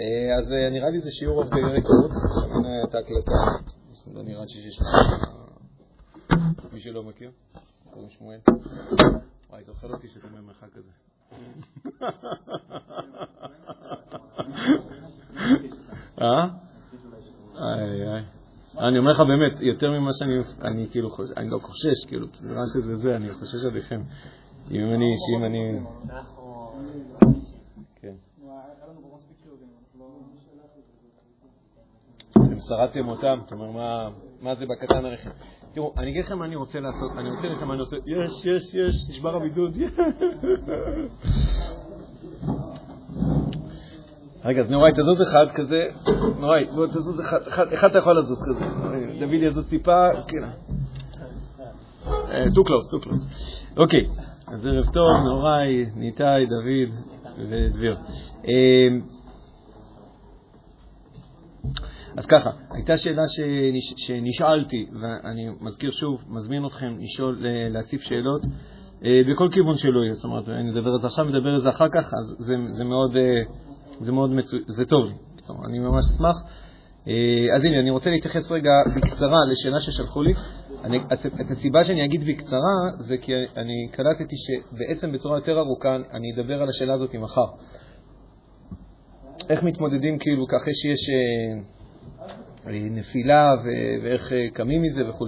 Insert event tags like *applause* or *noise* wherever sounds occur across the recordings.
אה, אז אה, נראה לי זה שיעור עובדי רקורד, שמענו את ההקלטה, לא נראה שיש מי שלא מכיר, קוראים שמואל. וואי, זוכר אותי שאתה ממרחק כזה. אה? איי איי. אני אומר לך באמת, יותר ממה שאני, אני כאילו חושש, אני לא חושש, כאילו, נראה שזה זה, אני חושש עליכם. אם אני, שאם אני... כן. אתם שרדתם אותם, אתה אומר, מה זה בקטן עליכם? תראו, אני אגיד לכם מה אני רוצה לעשות, אני רוצה לכם מה אני עושה, יש, יש, יש, נשבר הבידוד. *laughs* רגע, אז נוראי, תזוז אחד כזה, נוראי, בוא תזוז אחד, אחד אתה יכול לזוז כזה, דוד יזוז טיפה, כן. too close, too close. אוקיי, אז ערב טוב, נוראי, ניתאי, דוד ודביר. אז ככה, הייתה שאלה שנש... שנשאלתי, ואני מזכיר שוב, מזמין אתכם לשאול, להציף שאלות אה, בכל כיוון שלא יהיה. זאת אומרת, אני מדבר על זה עכשיו, מדבר על זה אחר כך, אז זה, זה מאוד, אה, זה מאוד מצו... זה טוב לי. אומרת, אני ממש אשמח. אה, אז הנה, אני רוצה להתייחס רגע בקצרה לשאלה ששלחו לי. אני, את הסיבה שאני אגיד בקצרה זה כי אני קלטתי שבעצם בצורה יותר ארוכה אני אדבר על השאלה הזאת מחר. איך מתמודדים כאילו ככה שיש נפילה ואיך קמים מזה וכו'.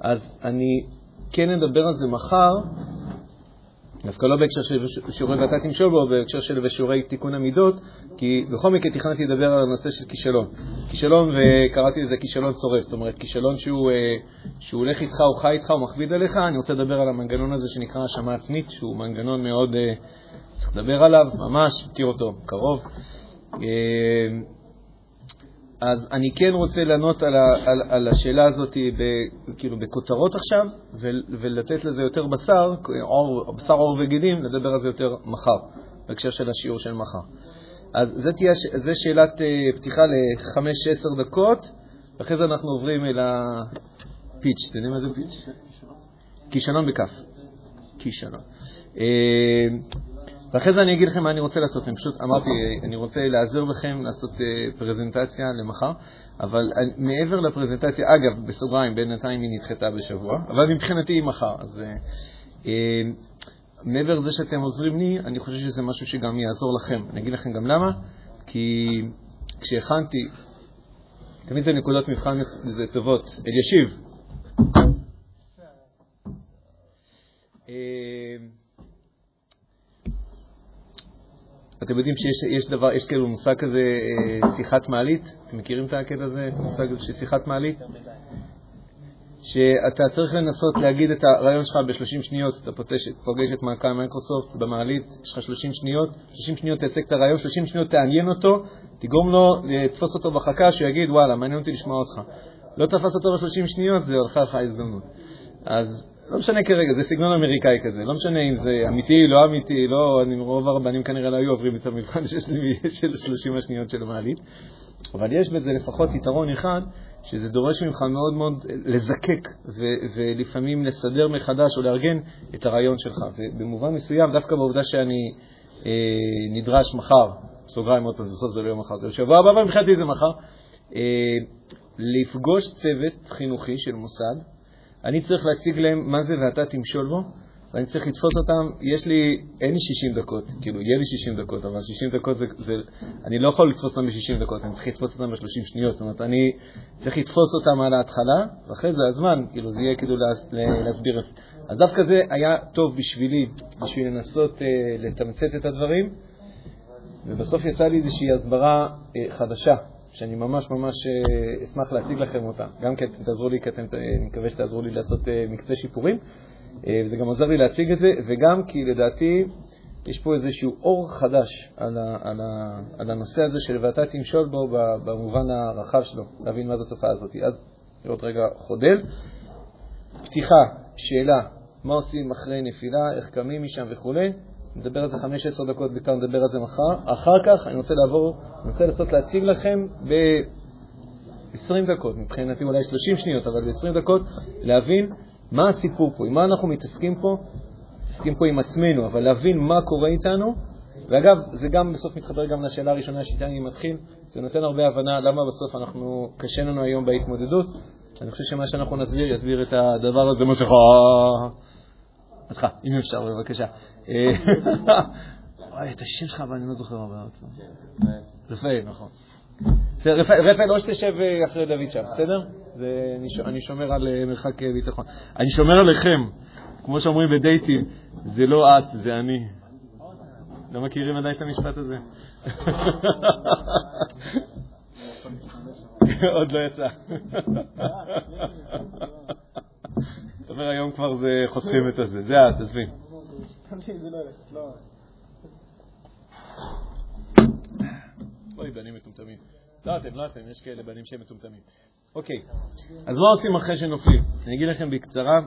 אז אני כן אדבר על זה מחר, דווקא לא בהקשר של שיעורי ואתה תמשול בו, בהקשר של שיעורי תיקון המידות, כי בכל מקרה תכננתי לדבר על הנושא של כישלון. כישלון, וקראתי לזה כישלון צורף, זאת אומרת, כישלון שהוא, שהוא הולך איתך, הוא חי איתך, הוא מכביד עליך. אני רוצה לדבר על המנגנון הזה שנקרא האשמה עצמית, שהוא מנגנון מאוד, צריך לדבר עליו, ממש, מכיר אותו קרוב. אז אני כן רוצה לענות על, ה, על, על השאלה הזאת ב, כאילו בכותרות עכשיו, ו, ולתת לזה יותר בשר, עור, בשר עור וגידים, לדבר על זה יותר מחר, בהקשר של השיעור של מחר. אז זו תהיה, שאלת uh, פתיחה ל-5-10 דקות, ואחרי זה אנחנו עוברים אל הפיץ'. אתם יודעים מה זה פיץ'? כישלון בכף. כישלון. ואחרי זה אני אגיד לכם מה אני רוצה לעשות. אני פשוט אמרתי, אני רוצה לעזור לכם לעשות uh, פרזנטציה למחר, אבל מעבר לפרזנטציה, אגב, בסוגריים, בינתיים היא נדחתה בשבוע, אבל מבחינתי היא מחר. אז uh, uh, מעבר לזה שאתם עוזרים לי, אני חושב שזה משהו שגם יעזור לכם. אני אגיד לכם גם למה, כי כשהכנתי, תמיד זה נקודות מבחן זה טובות. אלישיב. אתם יודעים שיש דבר, יש כאילו מושג כזה, אה, שיחת מעלית? אתם מכירים את הקטע הזה, הזה של שיחת מעלית? שאתה צריך לנסות להגיד את הרעיון שלך ב-30 שניות, אתה פוגש, פוגש את מנכ"ל מייקרוסופט במעלית, יש לך 30 שניות, 30 שניות תייצג את הרעיון, 30 שניות תעניין אותו, תגרום לו לתפוס אותו בחכה, שהוא יגיד, וואלה, מעניין אותי לשמוע אותך. לא תפס אותו ב-30 שניות, זה הלכה לך הזדמנות. אז לא משנה כרגע, זה סגנון אמריקאי כזה, לא משנה אם זה אמיתי, לא אמיתי, לא, אני, רוב הרבנים כנראה לא היו עוברים את המבחן של 30 השניות של המעלית, אבל יש בזה לפחות יתרון אחד, שזה דורש ממך מאוד מאוד לזקק ו- ולפעמים לסדר מחדש או לארגן את הרעיון שלך. ובמובן מסוים, דווקא בעובדה שאני אה, נדרש מחר, סוגריים עוד פעם, בסוף זה לא יום מחר, זה בשבוע הבא, אבל מבחינתי זה מחר, אה, לפגוש צוות חינוכי של מוסד, אני צריך להציג להם מה זה ואתה תמשול בו, ואני צריך לתפוס אותם, יש לי, אין לי 60 דקות, כאילו, יהיה לי 60 דקות, אבל 60 דקות זה, זה אני לא יכול לתפוס אותם ב-60 דקות, אני צריך לתפוס אותם ב-30 שניות, זאת אומרת, אני צריך לתפוס אותם על ההתחלה, ואחרי זה הזמן, כאילו, זה יהיה כאילו לה, להסביר. את זה. אז דווקא זה היה טוב בשבילי, בשביל לנסות אה, לתמצת את הדברים, ובסוף יצא לי איזושהי הסברה אה, חדשה, שאני ממש ממש אה, אשמח להציג לכם אותה. גם אתם תעזרו לי, כי אתם, אני מקווה שתעזרו לי לעשות אה, מקצה שיפורים, אה, וזה גם עוזר לי להציג את זה, וגם כי לדעתי יש פה איזשהו אור חדש על, ה, על, ה, על הנושא הזה של ואתה תמשול בו במובן הרחב שלו, להבין מה זו התופעה הזאת. אז עוד רגע חודל. פתיחה, שאלה, מה עושים אחרי נפילה, איך קמים משם וכולי. נדבר על זה 15 דקות, בעיקר נדבר על זה מחר. אחר כך אני רוצה לעבור, אני רוצה לנסות להציג לכם ב-20 דקות, מבחינתי אולי 30 שניות, אבל ב-20 דקות, להבין מה הסיפור פה, עם מה אנחנו מתעסקים פה, מתעסקים פה עם עצמנו, אבל להבין מה קורה איתנו ואגב, זה גם בסוף מתחבר גם לשאלה הראשונה שאיתה אני מתחיל, זה נותן הרבה הבנה למה בסוף אנחנו, קשה לנו היום בהתמודדות. אני חושב שמה שאנחנו נסביר יסביר את הדבר הזה, משה, אותך, אם אפשר, בבקשה. וואי, את השם שלך, אבל אני לא זוכר הרבה. רפאל, נכון. רפאל, או שתשב אחרי דוד שם, בסדר? אני שומר על אה, מרחק אה, ביטחון. אני שומר עליכם, כמו שאומרים בדייטים, זה לא את, זה אני. לא מכירים עדיין את המשפט הזה? *laughs* עוד לא יצא. *laughs* אומר, היום כבר חוסכים את הזה. זה את, עזבי. אוי, בנים מטומטמים. לא אתם, לא אתם, יש כאלה בנים שהם מטומטמים. אוקיי, אז מה עושים אחרי שנופלים? אני אגיד לכם בקצרה,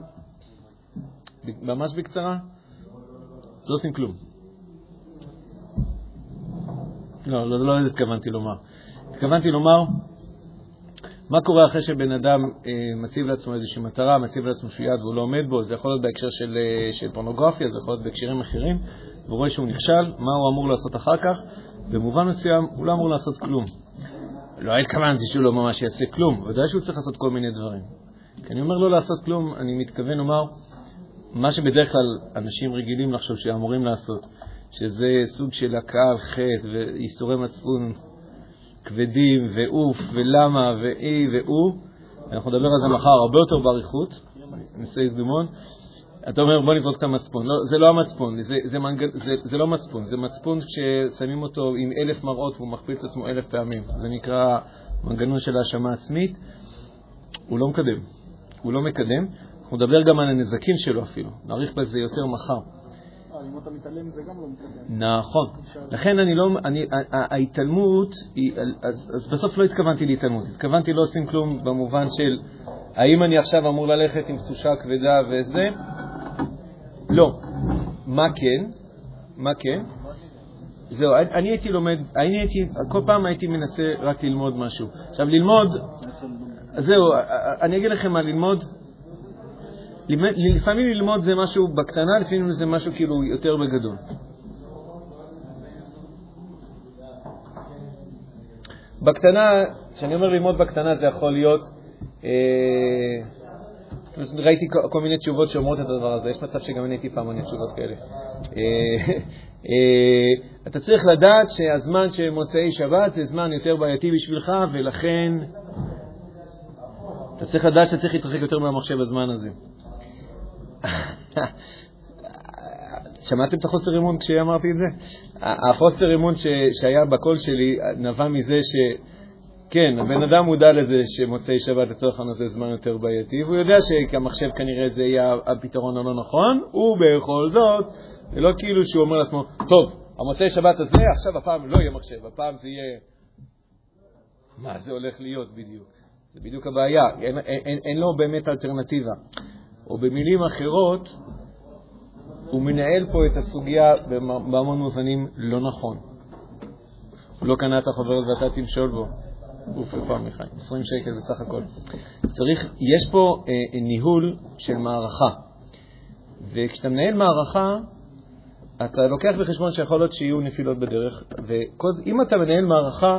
ממש בקצרה, לא עושים כלום. לא, לא, לא התכוונתי לומר. התכוונתי לומר, מה קורה אחרי שבן אדם אה, מציב לעצמו איזושהי מטרה, מציב לעצמו יד והוא לא עומד בו, זה יכול להיות בהקשר של, אה, של פורנוגרפיה, זה יכול להיות בהקשרים אחרים, והוא רואה שהוא נכשל, מה הוא אמור לעשות אחר כך? במובן מסוים הוא לא אמור לעשות כלום. לא התכוונתי שהוא לא ממש יעשה כלום, ודאי שהוא צריך לעשות כל מיני דברים. כשאני אומר לא לעשות כלום, אני מתכוון לומר מה שבדרך כלל אנשים רגילים לחשוב שאמורים לעשות, שזה סוג של הכאה חטא ואיסורי מצפון כבדים, ואוף, ולמה, ואי, והוא. אנחנו נדבר על זה מחר הרבה יותר באריכות, נושא קדומון. אתה אומר, בוא נזרוק את המצפון. לא, זה לא המצפון, זה, זה, מנג... זה, זה לא מצפון, זה מצפון ששמים אותו עם אלף מראות והוא מכפיל את עצמו אלף פעמים. זה נקרא מנגנון של האשמה עצמית. הוא לא מקדם. הוא לא מקדם. אנחנו נדבר גם על הנזקים שלו אפילו, נאריך בזה יותר מחר. אם אתה מתעלם זה גם לא מתקדם. נכון. לכן אני לא, אני, ההתעלמות, היא, אז, אז בסוף לא התכוונתי להתעלמות, התכוונתי לא עושים כלום במובן של האם אני עכשיו אמור ללכת עם תחושה כבדה וזה? לא. מה כן? מה כן? זהו, אני הייתי לומד, אני הייתי, כל פעם הייתי מנסה רק ללמוד משהו. עכשיו, ללמוד, זהו, אני אגיד לכם מה ללמוד. לפעמים ללמוד זה משהו בקטנה, לפעמים זה משהו כאילו יותר בגדול. בקטנה, כשאני אומר ללמוד בקטנה זה יכול להיות, אה, ראיתי כל מיני תשובות שאומרות את הדבר הזה, יש מצב שגם אני הייתי פעם עונה תשובות כאלה. אה, אה, אתה צריך לדעת שהזמן של מוצאי שבת זה זמן יותר בעייתי בשבילך, ולכן אתה צריך לדעת שצריך להתרחק יותר מהמחשב בזמן הזה. *laughs* שמעתם את החוסר אמון כשאמרתי את זה? החוסר אמון שהיה בקול שלי נבע מזה ש... כן, הבן אדם מודע לזה שמוצאי שבת לצורך העניין זה זמן יותר בעייתי, והוא יודע שהמחשב כנראה זה יהיה הפתרון הלא נכון, ובכל זאת, זה לא כאילו שהוא אומר לעצמו, טוב, המוצאי שבת הזה, עכשיו הפעם לא יהיה מחשב, הפעם זה יהיה... מה זה הולך להיות בדיוק? זה בדיוק הבעיה, אין, אין, אין לו באמת אלטרנטיבה. או במילים אחרות, הוא מנהל פה את הסוגיה בהמון מובנים לא נכון. לא קנה את החוברת ואתה תמשול בו. אוף, איפה עמיחי? 20 שקל בסך הכל. צריך, יש פה אה, ניהול של מערכה, וכשאתה מנהל מערכה, אתה לוקח בחשבון שיכול להיות שיהיו נפילות בדרך, ואם אתה מנהל מערכה,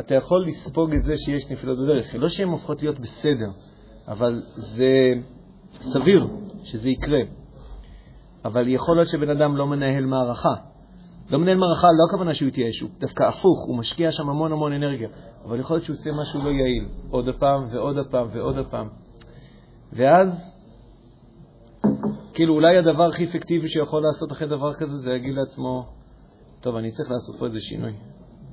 אתה יכול לספוג את זה שיש נפילות בדרך. לא שהן הופכות להיות בסדר, אבל זה, סביר שזה יקרה, אבל יכול להיות שבן אדם לא מנהל מערכה. לא מנהל מערכה, לא הכוונה שהוא יתייאש, הוא דווקא הפוך, הוא משקיע שם המון המון אנרגיה, אבל יכול להיות שהוא עושה משהו לא יעיל, עוד הפעם ועוד הפעם ועוד הפעם. ואז, כאילו אולי הדבר הכי אפקטיבי שיכול לעשות אחרי דבר כזה זה להגיד לעצמו, טוב, אני צריך לעשות פה איזה שינוי.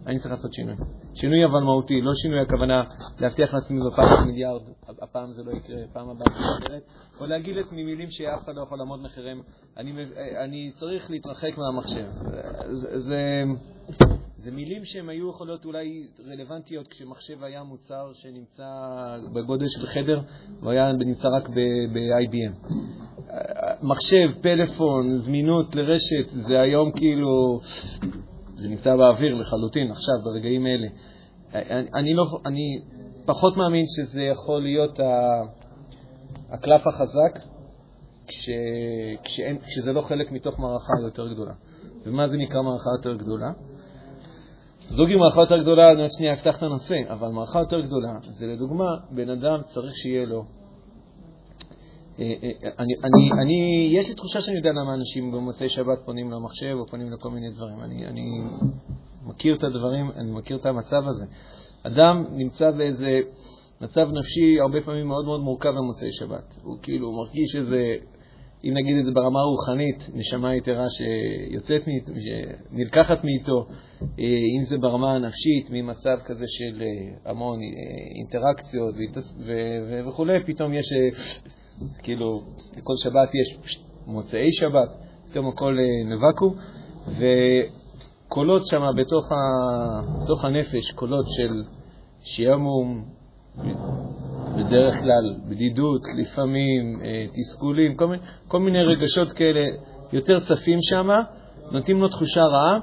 אני צריך לעשות שינוי. שינוי אבל מהותי, לא שינוי הכוונה להבטיח לעצמי בפעם מיליארד, הפעם זה לא יקרה, פעם הבאה זה לא יקרה, או להגיד לעצמי מילים שאף אחד לא יכול לעמוד מחיריהם. אני, אני צריך להתרחק מהמחשב. זה, זה, זה מילים שהן היו יכולות אולי רלוונטיות כשמחשב היה מוצר שנמצא בגודל של חדר, הוא היה נמצא רק ב-IBM. מחשב, פלאפון, זמינות לרשת, זה היום כאילו זה נמצא באוויר לחלוטין עכשיו, ברגעים אלה. אני, לא, אני פחות מאמין שזה יכול להיות הקלף החזק כש, כשאין, כשזה לא חלק מתוך מערכה יותר גדולה. ומה זה נקרא מערכה יותר גדולה? זוגי מערכה יותר גדולה, אני עוד שנייה אפתח את הנושא, אבל מערכה יותר גדולה זה לדוגמה, בן אדם צריך שיהיה לו אני, אני, אני, יש לי תחושה שאני יודע למה אנשים במוצאי שבת פונים למחשב או פונים לכל מיני דברים. אני, אני מכיר את הדברים, אני מכיר את המצב הזה. אדם נמצא באיזה מצב נפשי הרבה פעמים מאוד מאוד מורכב במוצאי שבת. הוא כאילו מרגיש איזה, אם נגיד את זה ברמה הרוחנית, נשמה יתרה שיוצאת, שנלקחת מאיתו, אה, אם זה ברמה הנפשית, ממצב כזה של המון אינטראקציות וכולי, פתאום יש כאילו, כל שבת יש מוצאי שבת, פתאום הכל אה, נבקו, וקולות שם בתוך, ה... בתוך הנפש, קולות של שעמום, בדרך כלל בדידות, לפעמים אה, תסכולים, כל מיני, כל מיני רגשות כאלה יותר צפים שם, נותנים לו תחושה רעה.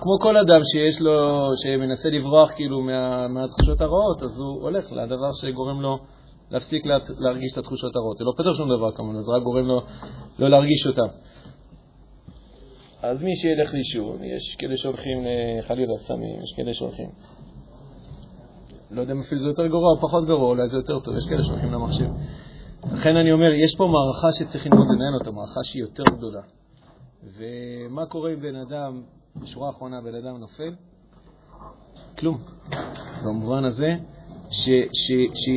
כמו כל אדם שיש לו, שמנסה לברוח כאילו מה, מהתחושות הרעות, אז הוא הולך לדבר שגורם לו להפסיק לה, להרגיש את התחושות הרעות. זה לא פותר שום דבר כמובן, זה רק גורם לו לא להרגיש אותם. אז מי שילך לישון, יש כאלה שהולכים חלילה סמים, יש כאלה שהולכים. לא יודע אם אפילו זה יותר גרוע או פחות גרוע, אולי זה יותר טוב, יש כאלה שהולכים למחשב. לכן אני אומר, יש פה מערכה שצריך ללמוד לנהל אותה, מערכה שהיא יותר גדולה. ומה קורה אם בן אדם, בשורה האחרונה בן אדם נופל? כלום. במובן הזה, ש, ש, ש,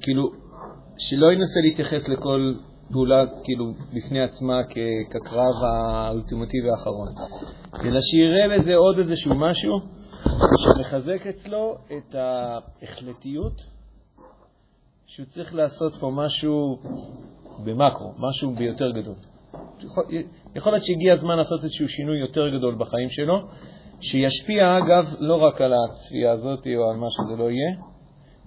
כאילו, שלא ינסה להתייחס לכל פעולה כאילו בפני עצמה כקרב האולטימטיבי האחרון, אלא שיראה בזה עוד איזשהו משהו שמחזק אצלו את ההחלטיות שהוא צריך לעשות פה משהו במקרו, משהו ביותר גדול. יכול, יכול להיות שהגיע הזמן לעשות איזשהו שינוי יותר גדול בחיים שלו, שישפיע, אגב, לא רק על הצפייה הזאת או על מה שזה לא יהיה,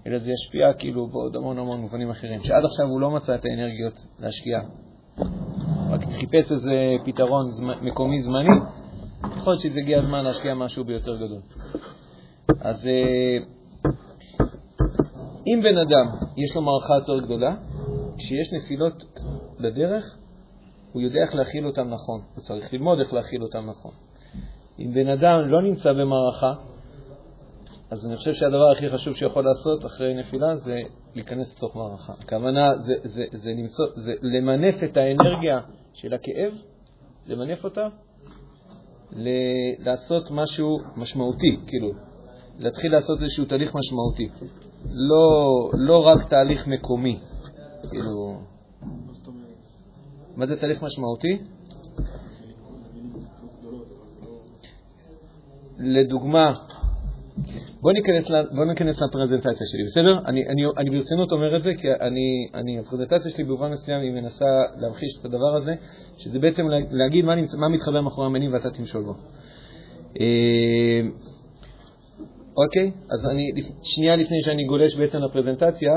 אלא זה ישפיע כאילו בעוד המון המון מובנים אחרים, שעד עכשיו הוא לא מצא את האנרגיות להשקיע. רק חיפש איזה פתרון זמ... מקומי זמני, יכול להיות שזה הגיע הזמן להשקיע משהו ביותר גדול. אז אה, אם בן אדם יש לו מערכה יותר גדולה, כשיש נפילות בדרך, הוא יודע איך להכיל אותם נכון, הוא צריך ללמוד איך להכיל אותם נכון. אם בן אדם לא נמצא במערכה, אז אני חושב שהדבר הכי חשוב שיכול לעשות אחרי נפילה זה להיכנס לתוך מערכה. הכוונה זה, זה, זה, למצוא, זה למנף את האנרגיה של הכאב, למנף אותה, ל- לעשות משהו משמעותי, כאילו, להתחיל לעשות איזשהו תהליך משמעותי. לא, לא רק תהליך מקומי, כאילו... מה זה תהליך משמעותי? לדוגמה, בוא ניכנס, בוא ניכנס לפרזנטציה שלי, בסדר? אני, אני, אני ברצינות אומר את זה, כי אני, אני, הפרזנטציה שלי במובן מסוים היא מנסה להמחיש את הדבר הזה, שזה בעצם להגיד מה, נמצא, מה מתחבא מאחורי המניעים ואתה תמשול בו. אה, אוקיי, אז אני, שנייה לפני שאני גולש בעצם לפרזנטציה,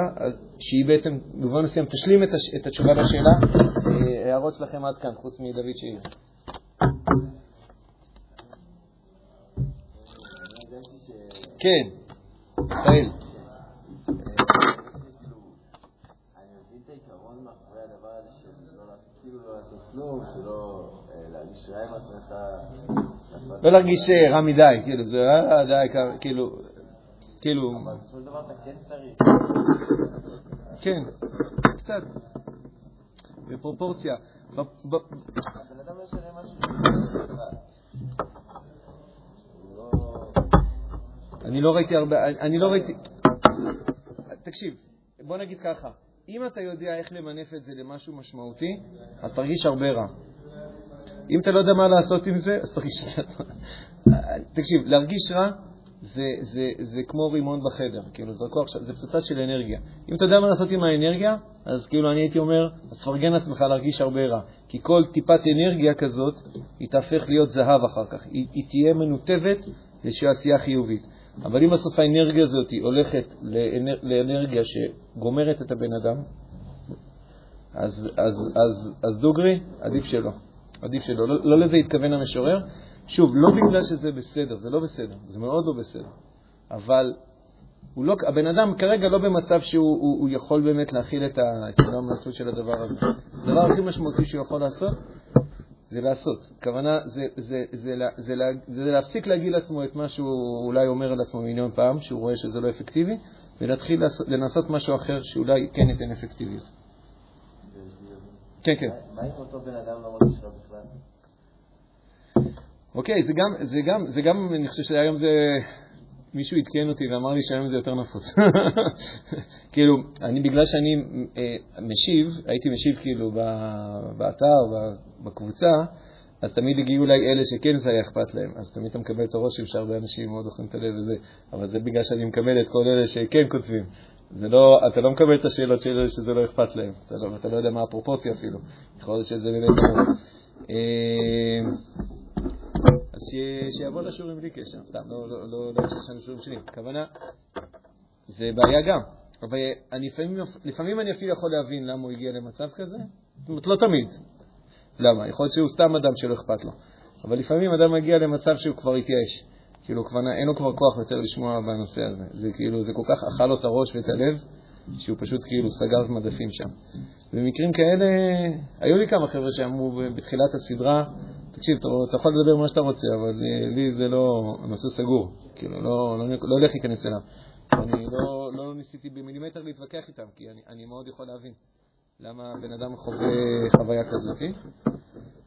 שהיא בעצם במובן מסוים תשלים את, הש, את התשובה לשאלה, אה, הערות שלכם עד כאן, חוץ מדוד שאיר. כן, מיכאל. לא להרגיש רע מדי, כאילו, זה רע, די, כאילו, כאילו... אבל בסופו של דבר אתה כן צריך. כן, קצת, בפרופורציה. הבן אדם לא ישנה משהו. אני לא ראיתי הרבה, אני לא ראיתי... תקשיב, בוא נגיד ככה, אם אתה יודע איך למנף את זה למשהו משמעותי, אז תרגיש הרבה רע. אם אתה לא יודע מה לעשות עם זה, אז תרגיש... תקשיב, להרגיש רע זה, זה, זה כמו רימון בחדר, כאילו זרקו עכשיו, זה פצצה של אנרגיה. אם אתה יודע מה לעשות עם האנרגיה, אז כאילו אני הייתי אומר, אז תפרגן לעצמך להרגיש הרבה רע. כי כל טיפת אנרגיה כזאת, היא תהפך להיות זהב אחר כך. היא, היא תהיה מנותבת לאיזושהי עשייה חיובית. אבל אם בסוף האנרגיה הזאת הולכת לאנר, לאנרגיה שגומרת את הבן אדם, אז, אז, אז, אז דוגרי, עדיף שלא. עדיף שלא. לא, לא לזה התכוון המשורר. שוב, לא בגלל שזה בסדר, זה לא בסדר, זה מאוד לא בסדר. אבל לא, הבן אדם כרגע לא במצב שהוא הוא, הוא יכול באמת להכיל את ההמלצות של הדבר הזה. הדבר הכי משמעותי שהוא יכול לעשות זה לעשות. הכוונה זה, זה, זה, זה, זה, זה להפסיק להגיד לעצמו את מה שהוא אולי אומר על עצמו מיליון פעם, שהוא רואה שזה לא אפקטיבי, ולהתחיל לנסות משהו אחר שאולי כן ייתן אפקטיביות. כן, כן. מה אם אותו בן אדם לא רוצה שלא בכלל? אוקיי, זה גם, זה גם, זה גם, אני חושב שהיום זה, מישהו עדכן אותי ואמר לי שהיום זה יותר נפוץ. *laughs* כאילו, אני, בגלל שאני אה, משיב, הייתי משיב כאילו באתר, בקבוצה, אז תמיד הגיעו אליי אלה שכן זה היה אכפת להם. אז תמיד אתה מקבל את הרושם שהרבה אנשים מאוד אוכלים את הלב וזה, אבל זה בגלל שאני מקבל את כל אלה שכן כותבים. זה לא, אתה לא מקבל את השאלות של אלה שזה לא אכפת להם, אתה לא, אתה לא יודע מה הפרופורציה אפילו. יכול להיות שזה באמת... שיבוא לשיעורים בלי קשר, סתם, לא, לא, לא, לא יש לנו שיעורים שלי. הכוונה, זה בעיה גם. אבל אני, לפעמים, לפעמים אני אפילו יכול להבין למה הוא הגיע למצב כזה, זאת אומרת, לא תמיד. למה? יכול להיות שהוא סתם אדם שלא אכפת לו. אבל לפעמים אדם מגיע למצב שהוא כבר התייאש. כאילו, כבר, אין לו כבר כוח יותר לשמוע בנושא הזה. זה כאילו, זה כל כך אכל לו את הראש ואת הלב, שהוא פשוט כאילו סגר מדפים שם. במקרים כאלה, היו לי כמה חבר'ה שאמרו בתחילת הסדרה, תקשיב, אתה, יכול לדבר מה שאתה רוצה, אבל אה, לי זה לא, הנושא סגור, כאילו, לא, לא, לא הולך להיכנס אליו. אני לא, לא ניסיתי במילימטר להתווכח איתם, כי אני, מאוד יכול להבין למה בן אדם חווה חוויה כזאת.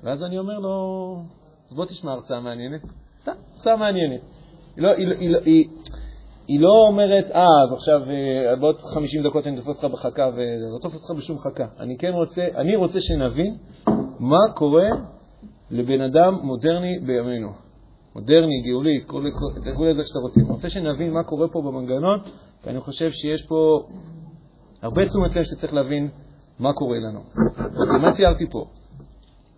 ואז אני אומר לו, אז בוא תשמע הרצאה מעניינת. הרצאה מעניינת. לא, היא לא אומרת, אה, אז עכשיו אה, בעוד 50 דקות אני תופס אותך בחכה, ולא תופס אותך בשום חכה. אני כן רוצה, אני רוצה שנבין מה קורה לבן אדם מודרני בימינו. מודרני, גאולי, תקראו לזה שאתה רוצים. אני רוצה שנבין מה קורה פה במנגנון, ואני חושב שיש פה הרבה תשומת לב שצריך להבין מה קורה לנו. אוקיי, מה ציירתי פה?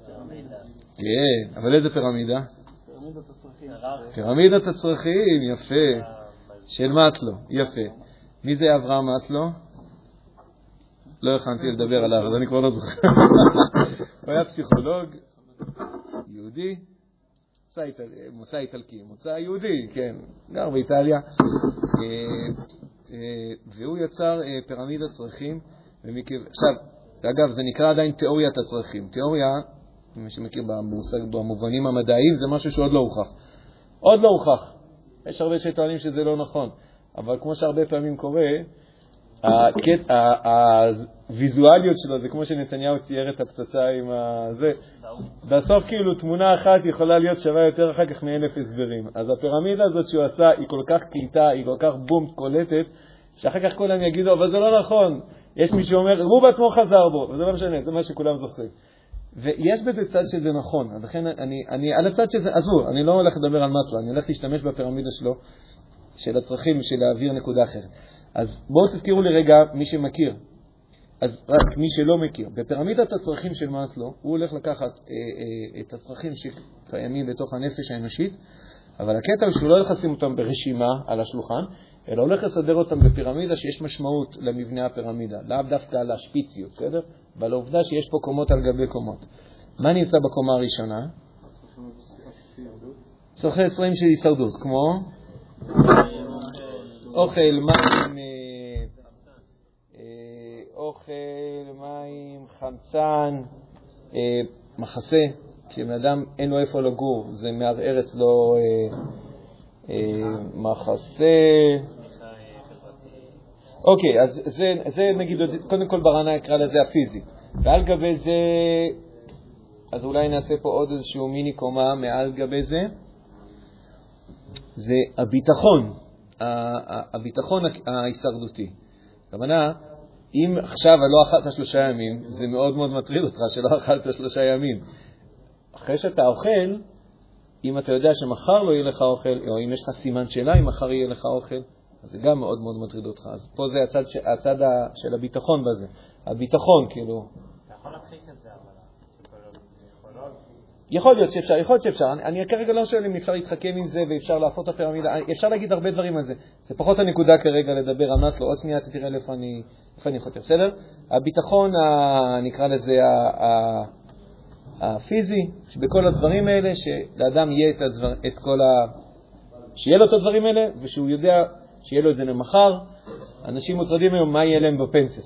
פירמידה. כן, אבל איזה פירמידה? פירמידת הצרכים, יפה. של מאסלו, יפה. מי זה אברהם מאסלו? לא הכנתי לדבר עליו, אז אני כבר לא זוכר. *laughs* הוא היה פסיכולוג יהודי, מוצא איטלקי, מוצא יהודי, כן, גר באיטליה, אה, אה, והוא יצר אה, פירמידת צרכים. עכשיו, אגב, זה נקרא עדיין תיאוריית הצרכים. תיאוריה, מי שמכיר במושג, במובנים המדעיים, זה משהו שעוד לא הוכח. עוד לא הוכח. יש הרבה שטוענים שזה לא נכון, אבל כמו שהרבה פעמים קורה, הוויזואליות שלו זה כמו שנתניהו צייר את הפצצה עם הזה. בסוף כאילו תמונה אחת יכולה להיות שווה יותר אחר כך מאלף הסברים. אז הפירמידה הזאת שהוא עשה היא כל כך קליטה, היא כל כך בום קולטת, שאחר כך כולם יגידו, אבל זה לא נכון. יש מי שאומר, הוא בעצמו חזר בו, וזה לא משנה, זה מה שכולם זוכרים. ויש בזה צד שזה נכון, אז לכן אני, אני על הצד שזה, עזבו, אני לא הולך לדבר על מסלו, אני הולך להשתמש בפירמידה שלו, של הצרכים, של להעביר נקודה אחרת. אז בואו תזכירו לי רגע, מי שמכיר, אז רק מי שלא מכיר, בפירמידת הצרכים של מאסלו, הוא הולך לקחת אה, אה, את הצרכים שקיימים בתוך הנפש האנושית, אבל הקטע הוא שהוא לא הולך לשים אותם ברשימה על השולחן, אלא הולך לסדר אותם בפירמידה שיש משמעות למבנה הפירמידה, לאו דווקא על השפיציות, בסדר? ועל העובדה שיש פה קומות על גבי קומות. מה נמצא בקומה הראשונה? צורכי 20 של הישרדות, כמו אוכל, מים, אה, אה, אוכל, מים, חמצן, אה, מחסה, כי בן אדם אין לו איפה לגור, זה מערער אצלו מחסה. אוקיי, אז זה, זה נגיד, קודם כל ברנה אקרא לזה הפיזי. ועל גבי זה, אז אולי נעשה פה עוד איזשהו מיני קומה מעל גבי זה. זה הביטחון, הביטחון ההישרדותי. הכוונה, אם עכשיו לא אכלת שלושה ימים, זה מאוד מאוד מטריד אותך שלא *laughs* אכלת שלושה ימים. אחרי שאתה אוכל, אם אתה יודע שמחר לא יהיה לך אוכל, או אם יש לך סימן שאלה אם מחר יהיה לך אוכל, אז זה גם מאוד מאוד מטריד אותך. אז פה זה הצד, הצד של הביטחון בזה. הביטחון, כאילו... אתה יכול להתחיל כזה, אבל... יכול להיות שאפשר, יכול להיות שאפשר. אני, אני כרגע לא שואל אם אפשר להתחכם עם זה ואפשר להפוך את הפירמידה, אפשר להגיד הרבה דברים על זה. זה פחות הנקודה כרגע לדבר על מסלו, עוד שנייה תראה איפה אני, אני חותר, בסדר? הביטחון, ה, נקרא לזה, ה, ה, הפיזי, שבכל הדברים האלה, שלאדם יהיה את, הדבר, את כל ה... שיהיה לו את הדברים האלה, ושהוא יודע שיהיה לו את זה למחר. אנשים מוטרדים היום מה יהיה להם בפנסיה,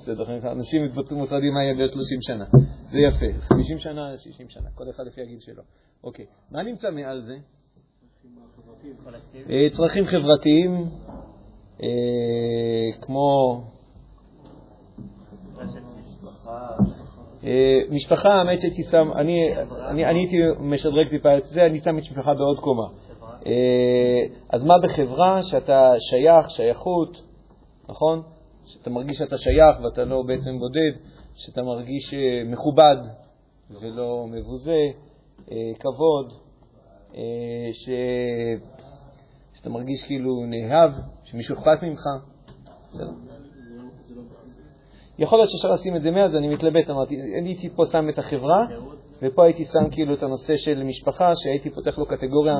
אנשים מוטרדים מה יהיה ב-30 שנה. זה יפה. 50 שנה, 60 שנה, כל אחד לפי הגיל שלו. אוקיי, מה נמצא מעל זה? אה, צרכים חברתיים, אה, כמו... אה, משפחה, האמת שהייתי שם, אני הייתי משדרג טיפה את זה, אני שם את משפחה בעוד קומה. אז מה בחברה שאתה שייך, שייכות, נכון? שאתה מרגיש שאתה שייך ואתה לא בעצם בודד, שאתה מרגיש מכובד ולא מבוזה, כבוד, ש... שאתה מרגיש כאילו נאהב, שמישהו אכפת ממך. יכול להיות שאפשר לשים את זה מאז, אני מתלבט, אמרתי, אני הייתי פה שם את החברה, ופה הייתי שם כאילו את הנושא של משפחה, שהייתי פותח לו קטגוריה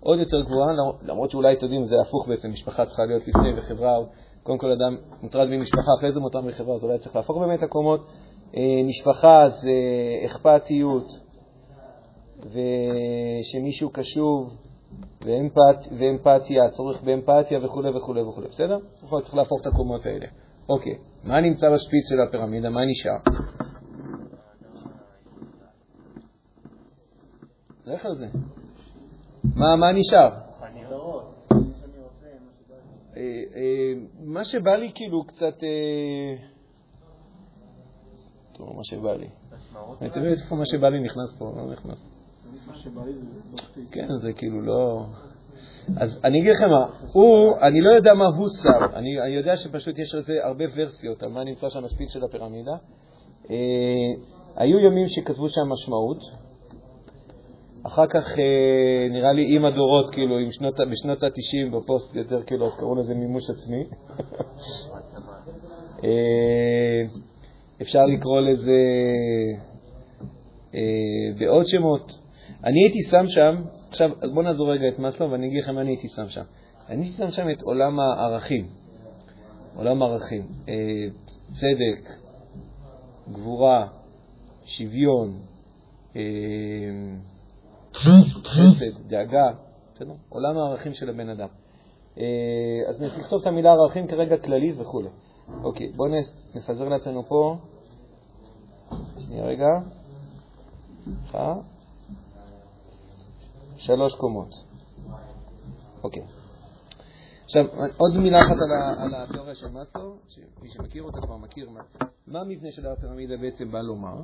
עוד יותר גבוהה, למרות שאולי, אתם יודעים, זה הפוך בעצם, משפחה צריכה להיות לפני וחברה, קודם כל אדם מוטרד ממשפחה, אחרי זה מוטרד מחברה, אז אולי צריך להפוך באמת הקומות. אה, משפחה זה אכפתיות, ושמישהו קשוב, ואמפת, ואמפתיה, צורך באמפתיה וכו' וכו' וכו', בסדר? יכול צריך להפוך את הקומות האלה. אוקיי, מה נמצא בשפיץ של הפירמידה? מה נשאר? לך על זה. מה, מה נשאר? אה, אה, מה שבא לי כאילו קצת... אה, טוב, מה שבא לי. אני תראה איפה מה שבא לי נכנס פה, לא נכנס. כן, זה כאילו לא... אז אני אגיד לכם מה, הוא, אני לא יודע מה הוא שם, אני, אני יודע שפשוט יש לזה הרבה ורסיות על מה נמצא שם השפיץ של הפירמידה. היו ימים שכתבו שם משמעות, אחר כך אה, נראה לי עם הדורות, כאילו, עם שנות, בשנות ה-90 בפוסט יותר, כאילו, קראו לזה מימוש עצמי. *laughs* אה, אפשר לקרוא לזה אה, בעוד שמות. אני הייתי שם שם, עכשיו, אז בואו נעזור רגע את מסלו ואני אגיד לכם מה אני הייתי שם שם. אני הייתי שם שם את עולם הערכים. עולם הערכים. צדק, גבורה, שוויון, חסד, דאגה, בסדר? עולם הערכים של הבן אדם. אה, אז נכתוב את המילה ערכים כרגע כללי וכו'. אוקיי, בואו נפזר לעצמנו פה. שנייה רגע. סליחה. שלוש קומות. אוקיי. עכשיו, עוד מילה אחת על, התיאוריה של מאסלו, שמי שמכיר אותה כבר מכיר מה, מה המבנה של הפירמידה בעצם בא לומר.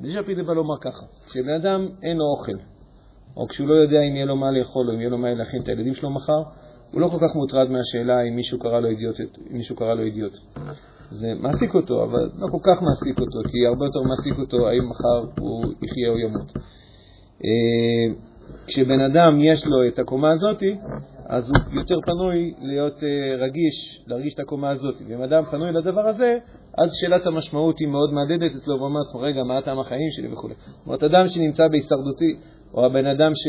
מבנה של הפירמידה בא לומר ככה, כשבן אדם אין לו אוכל, או כשהוא לא יודע אם יהיה לו מה לאכול או אם יהיה לו מה להכין את הילדים שלו מחר, הוא לא כל כך מוטרד מהשאלה אם מישהו קרא לו אידיוט. מישהו קרא לו אידיוט. זה מעסיק אותו, אבל לא כל כך מעסיק אותו, כי הרבה יותר מעסיק אותו האם מחר הוא יחיה או ימות. אה, כשבן אדם יש לו את הקומה הזאת, אז הוא יותר פנוי להיות uh, רגיש, להרגיש את הקומה הזאת. ואם אדם פנוי לדבר הזה, אז שאלת המשמעות היא מאוד מהדהדת אצלו, והוא אומר לעצמו, רגע, מה טעם החיים שלי וכו'. זאת אומרת, אדם שנמצא בהישרדותי, או הבן אדם ש...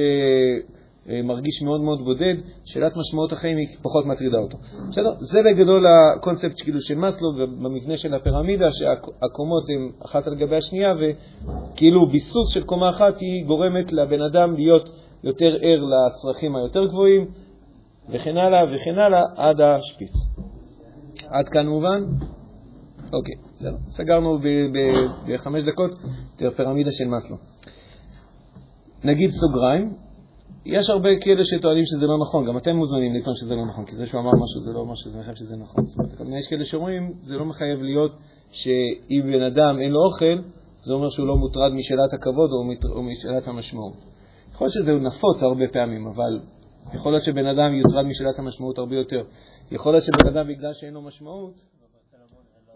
אה, מרגיש מאוד מאוד בודד, שאלת משמעות החיים היא פחות מטרידה אותו. בסדר? זה בגדול הקונספט כאילו של מאסלו במבנה של הפירמידה, שהקומות הן אחת על גבי השנייה, וכאילו ביסוס של קומה אחת היא גורמת לבן אדם להיות יותר ער לצרכים היותר גבוהים, וכן הלאה וכן הלאה עד השפיץ. עד כאן מובן? אוקיי, בסדר. סגרנו בחמש דקות את הפירמידה של מאסלו. נגיד סוגריים, יש הרבה כאלה שטוענים שזה לא נכון, גם אתם מוזמנים לטעון שזה לא נכון, כי זה שהוא אמר משהו זה לא אומר שזה מחייב שזה נכון. זאת אומרת, יש כאלה שאומרים, זה לא מחייב להיות שאם בן אדם אין לו אוכל, זה אומר שהוא לא מוטרד משאלת הכבוד או משאלת המשמעות. יכול להיות שזה נפוץ הרבה פעמים, אבל יכול להיות שבן אדם יוטרד משאלת המשמעות הרבה יותר. יכול להיות שבן אדם, בגלל שאין לו משמעות,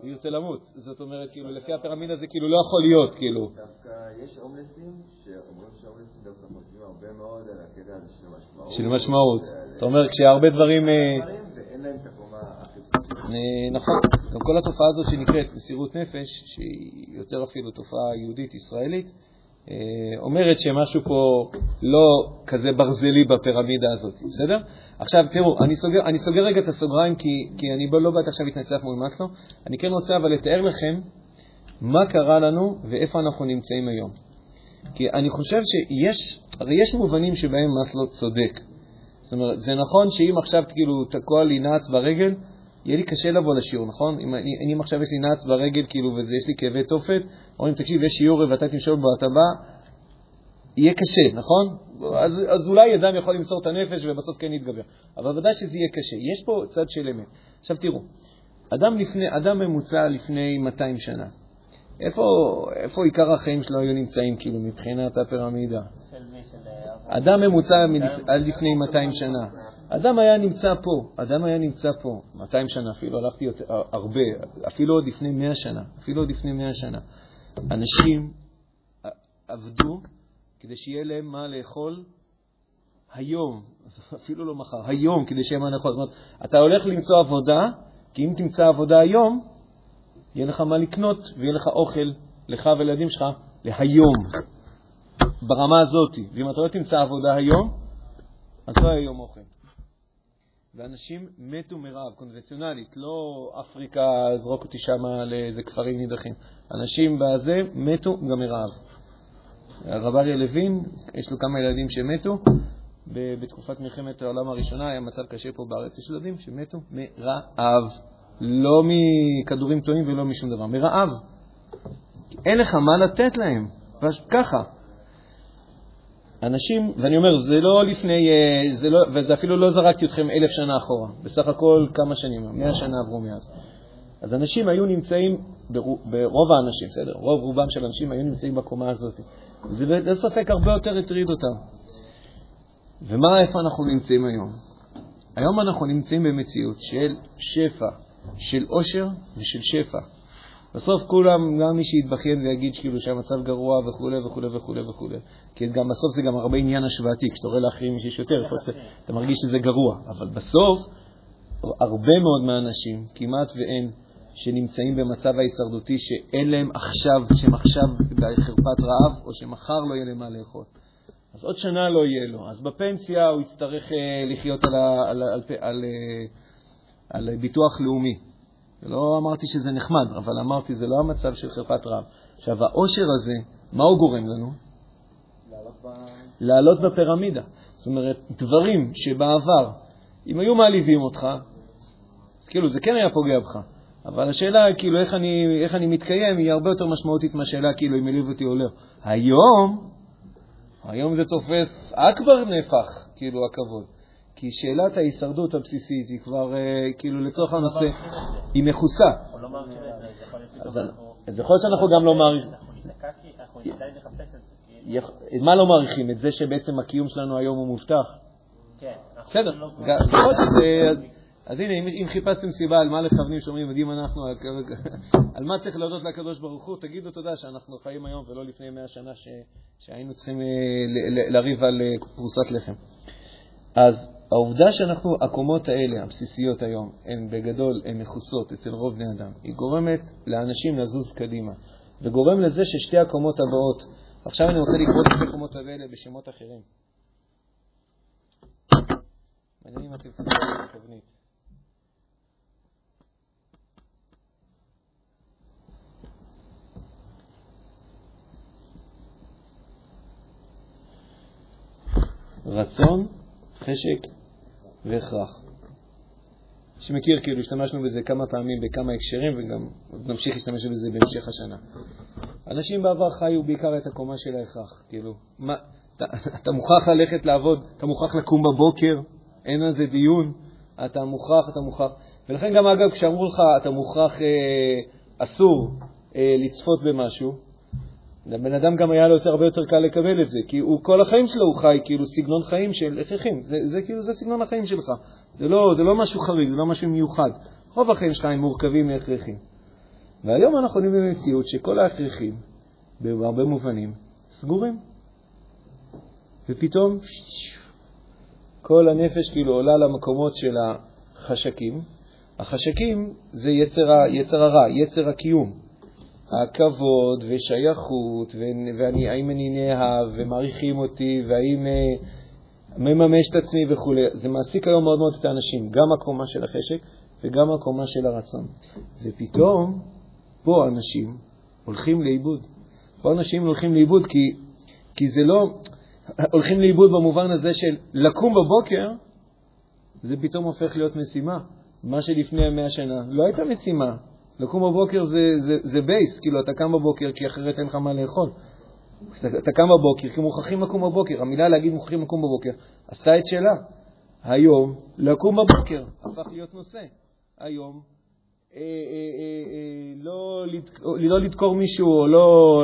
הוא ירצה למות. זאת אומרת, כאילו, לפי הפירמידה זה כאילו לא יכול להיות, כאילו. דווקא יש הומלסים שאומרים שההומלסים דווקא חושבים הרבה מאוד על הקטע הזה של המשמעות. של משמעות. אתה אומר, כשהרבה דברים... אה, ואין להם את הקומה אה, נכון. גם כל התופעה הזאת שנקראת מסירות נפש, שהיא יותר אפילו תופעה יהודית-ישראלית, אה, אומרת שמשהו פה לא כזה ברזלי בפירמידה הזאת, בסדר? עכשיו, תראו, אני סוגר, אני סוגר רגע את הסוגריים כי, כי אני לא באתי עכשיו להתנצח מול מאסלו. אני כן רוצה אבל לתאר לכם מה קרה לנו ואיפה אנחנו נמצאים היום. כי אני חושב שיש, הרי יש מובנים שבהם מאסלו צודק. זאת אומרת, זה נכון שאם עכשיו כאילו תקוע לי נעץ ברגל, יהיה לי קשה לבוא לשיעור, נכון? אם, אם עכשיו יש לי נעץ ברגל כאילו ויש לי כאבי תופת, אומרים, תקשיב, יש שיעור ואתה תמשול בו, אתה בא, יהיה קשה, נכון? אז, אז אולי אדם יכול למסור את הנפש ובסוף כן יתגבר. אבל ודאי שזה יהיה קשה. יש פה צד של אמת. עכשיו תראו, אדם, לפני, אדם ממוצע לפני 200 שנה, איפה, איפה עיקר החיים שלו היו נמצאים, כאילו, מבחינת הפירמידה? אדם ממוצע עד לפני 200 שנה. אדם היה נמצא פה, אדם היה נמצא פה 200 שנה, אפילו הלכתי יותר, הרבה, אפילו עוד לפני 100 שנה, אפילו עוד לפני 100 שנה. אנשים עבדו כדי שיהיה להם מה לאכול היום, *laughs* אפילו לא מחר, היום, כדי שיהיה מה לאכול. זאת אומרת, אתה הולך למצוא עבודה, כי אם תמצא עבודה היום, יהיה לך מה לקנות ויהיה לך אוכל, לך ולילדים שלך, להיום, ברמה הזאת. ואם אתה לא תמצא עבודה היום, אז לא יהיה יום אוכל. ואנשים מתו מרעב, קונבנציונלית, לא אפריקה, זרוק אותי שם לאיזה כפרים נידחים. אנשים בזה מתו גם מרעב. הרב אריה לוין, יש לו כמה ילדים שמתו. בתקופת מלחמת העולם הראשונה היה מצב קשה פה בארץ. יש ילדים שמתו מרעב. לא מכדורים טועים ולא משום דבר, מרעב. אין לך מה לתת להם, ככה. אנשים, ואני אומר, זה לא לפני, אה, זה לא, וזה אפילו לא זרקתי אתכם אלף שנה אחורה, בסך הכל כמה שנים, מאה שנה עברו מאז. אז אנשים היו נמצאים, ברוב האנשים, בסדר, רוב רובם של אנשים היו נמצאים בקומה הזאת. זה ללא ספק הרבה יותר הטריד אותם. ומה, איפה אנחנו נמצאים היום? היום אנחנו נמצאים במציאות של שפע, של עושר ושל שפע. בסוף כולם, גם מי שיתבכיין ויגיד כאילו שהמצב גרוע וכו' וכו' וכו' וכו', כי גם בסוף זה גם הרבה עניין השוואתי, כשאתה רואה לאחרים שיש יותר, אתה מרגיש שזה גרוע, אבל בסוף הרבה מאוד מהאנשים, כמעט ואין, שנמצאים במצב ההישרדותי שאין להם עכשיו, שהם עכשיו בחרפת רעב, או שמחר לא יהיה להם מה לאכול. אז עוד שנה לא יהיה לו. אז בפנסיה הוא יצטרך אה, לחיות על, על, על, על, על, אה, על ביטוח לאומי. לא אמרתי שזה נחמד, אבל אמרתי, זה לא המצב של חרפת רעב. עכשיו, העושר הזה, מה הוא גורם לנו? לעלות בפירמידה. זאת אומרת, דברים שבעבר, אם היו מעליבים אותך, כאילו, זה כן היה פוגע בך. אבל השאלה, כאילו, איך אני, איך אני מתקיים, היא הרבה יותר משמעותית מהשאלה, כאילו, אם העליב אותי או לא. היום, היום זה תופס אכבר נהפך, כאילו, הכבוד. כי שאלת ההישרדות הבסיסית היא כבר, אה, כאילו, לצורך הנושא, היא מכוסה. לא אז יכול להיות שאנחנו גם לא מעריכים. מה לא מעריכים? את זה שבעצם הקיום שלנו היום הוא מובטח? כן. בסדר. שזה... אז הנה, אם חיפשתם סיבה על מה לכוונים שאומרים, יודעים אנחנו, *laughs* על מה צריך להודות לקדוש ברוך הוא, תגידו תודה שאנחנו חיים היום ולא לפני מאה שנה שהיינו צריכים אה, לריב על אה, פרוסת לחם. אז העובדה שאנחנו, הקומות האלה, הבסיסיות היום, הן בגדול, הן מכוסות אצל רוב בני אדם, היא גורמת לאנשים לזוז קדימה, וגורם לזה ששתי הקומות הבאות, עכשיו אני רוצה לקרוא את שתי הקומות האלה בשמות אחרים. מעניין אתם תצטרכו את. רצון, חשק והכרח. שמכיר, כאילו, השתמשנו בזה כמה פעמים בכמה הקשרים, וגם נמשיך להשתמש בזה בהמשך השנה. אנשים בעבר חיו בעיקר את הקומה של ההכרח. כאילו, מה, אתה, אתה מוכרח ללכת לעבוד, אתה מוכרח לקום בבוקר, אין על זה דיון, אתה מוכרח, אתה מוכרח. ולכן גם, אגב, כשאמרו לך, אתה מוכרח, אה, אסור אה, לצפות במשהו, לבן אדם גם היה לו יותר, הרבה יותר קל לקבל את זה, כי הוא כל החיים שלו הוא חי כאילו סגנון חיים של הכרחים, זה, זה כאילו זה סגנון החיים שלך, זה לא, זה לא משהו חריג, זה לא משהו מיוחד. רוב החיים שלך הם מורכבים מהכרחים. והיום אנחנו נראים במציאות שכל ההכרחים, בהרבה מובנים, סגורים. ופתאום כל הנפש כאילו עולה למקומות של החשקים. החשקים זה יצר, יצר הרע, יצר הקיום. הכבוד ושייכות, והאם אני נאהב ומעריכים אותי, והאם אה, מממש את עצמי וכו'. זה מעסיק היום מאוד מאוד את האנשים, גם הקומה של החשק וגם הקומה של הרצון. ופתאום פה אנשים הולכים לאיבוד. פה אנשים הולכים לאיבוד כי, כי זה לא... הולכים לאיבוד במובן הזה של לקום בבוקר, זה פתאום הופך להיות משימה. מה שלפני מאה שנה לא הייתה משימה, לקום בבוקר זה, זה, זה בייס, כאילו אתה קם בבוקר כי אחרת אין לך מה לאכול. אתה, אתה קם בבוקר כי מוכרחים לקום בבוקר. המילה להגיד מוכרחים לקום בבוקר עשתה את שלה. היום לקום בבוקר הפך להיות נושא. היום אה, אה, אה, אה, לא, לדק, לא לדקור מישהו או לא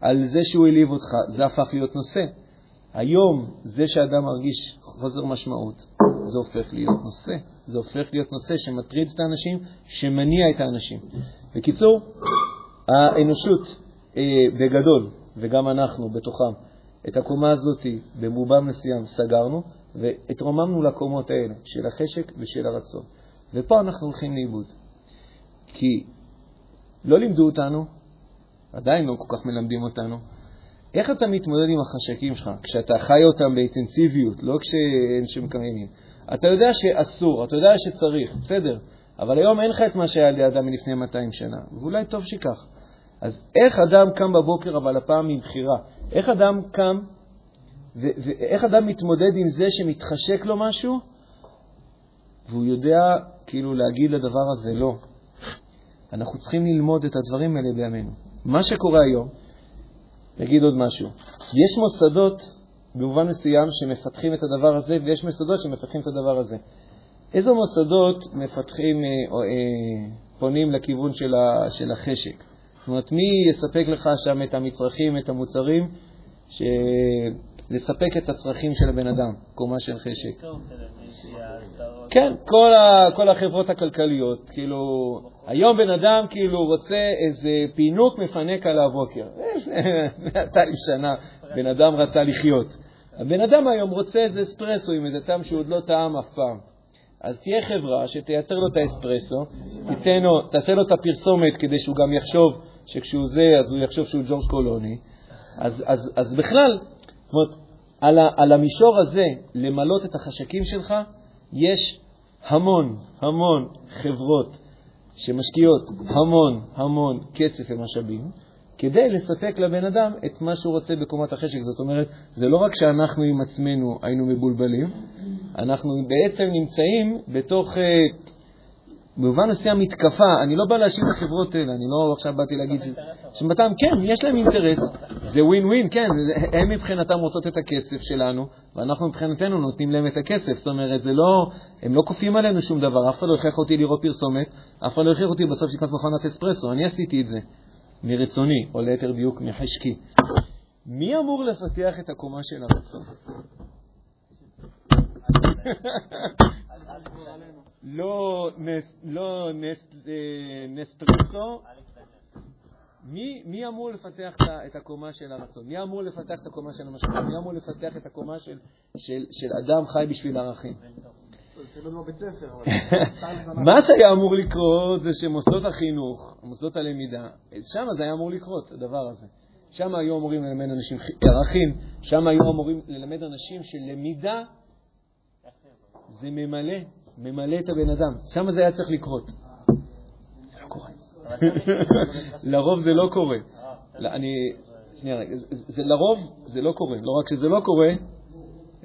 על זה שהוא העליב אותך, זה הפך להיות נושא. היום זה שאדם מרגיש חוזר משמעות, זה הופך להיות נושא. זה הופך להיות נושא שמטריד את האנשים, שמניע את האנשים. בקיצור, האנושות אה, בגדול, וגם אנחנו בתוכם, את הקומה הזאת במובן מסוים סגרנו, והתרוממנו לקומות האלה של החשק ושל הרצון. ופה אנחנו הולכים לאיבוד. כי לא לימדו אותנו, עדיין לא כל כך מלמדים אותנו, איך אתה מתמודד עם החשקים שלך כשאתה חי אותם באינטנסיביות, לא כשאין שם קיימים. אתה יודע שאסור, אתה יודע שצריך, בסדר, אבל היום אין לך את מה שהיה לידם מלפני 200 שנה, ואולי טוב שכך. אז איך אדם קם בבוקר, אבל הפעם מבחירה? איך אדם קם, ואיך אדם מתמודד עם זה שמתחשק לו משהו, והוא יודע כאילו להגיד לדבר הזה לא. אנחנו צריכים ללמוד את הדברים האלה בימינו. מה שקורה היום, נגיד עוד משהו, יש מוסדות במובן מסוים שמפתחים את הדבר הזה, ויש מוסדות שמפתחים את הדבר הזה. איזה מוסדות מפתחים, אה, אה, פונים לכיוון של, ה, של החשק? זאת אומרת, מי יספק לך שם את המצרכים, את המוצרים, ש... לספק את הצרכים של הבן אדם, קומה של חשק. כן, כל, ה, כל החברות הכלכליות, כאילו, היום בן אדם כאילו רוצה איזה פינוק מפנק על הבוקר. *laughs* 200 שנה בן אדם רצה לחיות. הבן אדם היום רוצה איזה אספרסו עם איזה טעם שהוא עוד לא טעם אף פעם. אז תהיה חברה שתייצר לו את האספרסו, לו, תעשה לו את הפרסומת כדי שהוא גם יחשוב שכשהוא זה, אז הוא יחשוב שהוא ג'ורג' קולוני. אז, אז, אז בכלל, זאת אומרת, על, ה, על המישור הזה, למלות את החשקים שלך, יש המון המון חברות שמשקיעות המון המון כסף ומשאבים, כדי לספק לבן אדם את מה שהוא רוצה בקומת החשק. זאת אומרת, זה לא רק שאנחנו עם עצמנו היינו מבולבלים, אנחנו בעצם נמצאים בתוך, אה, במובן מסוים, מתקפה. אני לא בא להאשים את החברות האלה, אני לא עכשיו באתי להגיד שמבחינתם, כן, יש להם אינטרס, זה ווין ווין, כן, הם מבחינתם רוצות את הכסף שלנו, ואנחנו מבחינתנו נותנים להם את הכסף. זאת אומרת, זה לא, הם לא כופים עלינו שום דבר, אף אחד לא הכריח אותי לראות פרסומת, אף אחד לא הכריח אותי בסוף לקנות מכונת אספרסו, אני עשיתי את זה. מרצוני, או ליתר דיוק מחשקי. מי אמור לפתח את הקומה של הרצון? לא, לא אה, נסטרסו, מי, אמור לפתח את הקומה של הרצון? מי אמור לפתח את הקומה של המשמעות? מי אמור לפתח את הקומה של, של אדם חי בשביל ערכים? *laughs* מה שהיה אמור לקרות זה שמוסדות החינוך, מוסדות הלמידה, שם זה היה אמור לקרות, הדבר הזה. שם היו אמורים ללמד אנשים ערכים, שם היו אמורים ללמד אנשים שלמידה זה ממלא, ממלא את הבן אדם. שם זה היה צריך לקרות. זה לא קורה. *laughs* לרוב זה לא קורה. אני, שנייה רגע, לרוב זה לא קורה. לא רק שזה לא קורה,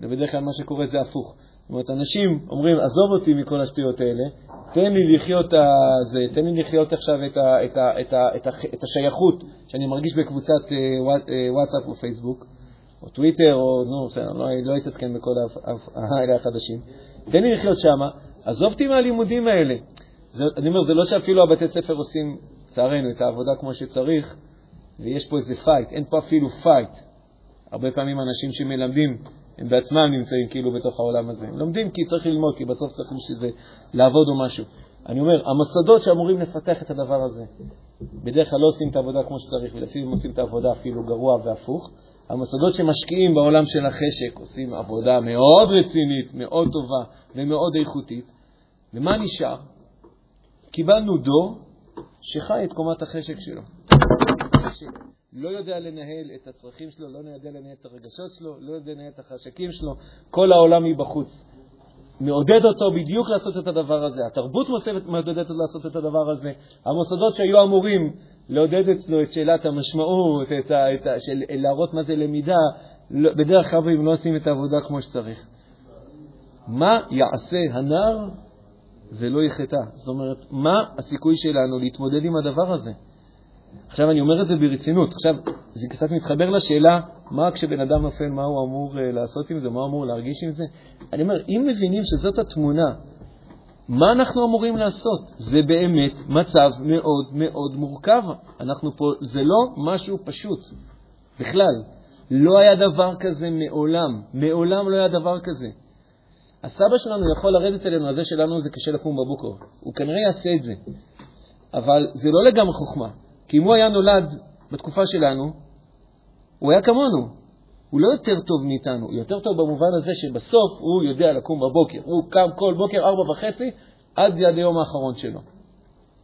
אלא בדרך כלל מה שקורה זה הפוך. זאת אומרת, אנשים אומרים, עזוב אותי מכל השטויות האלה, תן לי לחיות, זה, תן לי לחיות עכשיו את, ה, את, ה, את, ה, את, ה, את השייכות שאני מרגיש בקבוצת אה, אה, וואטסאפ או פייסבוק, או טוויטר, או נו, בסדר, לא, לא אתעדכן בכל האלה החדשים. תן לי לחיות שמה, עזוב אותי מהלימודים האלה. זה, אני אומר, זה לא שאפילו הבתי ספר עושים, לצערנו, את העבודה כמו שצריך, ויש פה איזה fight, אין פה אפילו fight. הרבה פעמים אנשים שמלמדים הם בעצמם נמצאים כאילו בתוך העולם הזה. הם לומדים כי צריך ללמוד, כי בסוף צריך שזה לעבוד או משהו. אני אומר, המוסדות שאמורים לפתח את הדבר הזה, בדרך כלל לא עושים את העבודה כמו שצריך, ולפעמים עושים את העבודה אפילו גרוע והפוך. המוסדות שמשקיעים בעולם של החשק עושים עבודה מאוד רצינית, מאוד טובה ומאוד איכותית. ומה נשאר? קיבלנו דור שחי את קומת החשק שלו. לא יודע לנהל את הצרכים שלו, לא יודע לנהל את הרגשות שלו, לא יודע לנהל את החשקים שלו, כל העולם מבחוץ. מעודד אותו בדיוק לעשות את הדבר הזה. התרבות מעודדת אותו לעשות את הדבר הזה. המוסדות שהיו אמורים לעודד אצלו את שאלת המשמעות, את ה, את ה, של להראות מה זה למידה, לא, בדרך כלל הם לא עושים את העבודה כמו שצריך. מה יעשה הנער ולא יחטא. זאת אומרת, מה הסיכוי שלנו להתמודד עם הדבר הזה? עכשיו, אני אומר את זה ברצינות. עכשיו, זה קצת מתחבר לשאלה, מה כשבן אדם נופל, מה הוא אמור uh, לעשות עם זה, מה הוא אמור להרגיש עם זה? אני אומר, אם מבינים שזאת התמונה, מה אנחנו אמורים לעשות? זה באמת מצב מאוד מאוד מורכב. אנחנו פה, זה לא משהו פשוט, בכלל. לא היה דבר כזה מעולם. מעולם לא היה דבר כזה. הסבא שלנו יכול לרדת אלינו, הזה שלנו זה קשה לקום בבוקר. הוא כנראה יעשה את זה. אבל זה לא לגמרי חוכמה. כי אם הוא היה נולד בתקופה שלנו, הוא היה כמונו. הוא לא יותר טוב מאיתנו, הוא יותר טוב במובן הזה שבסוף הוא יודע לקום בבוקר. הוא קם כל בוקר ארבע וחצי עד יד היום האחרון שלו.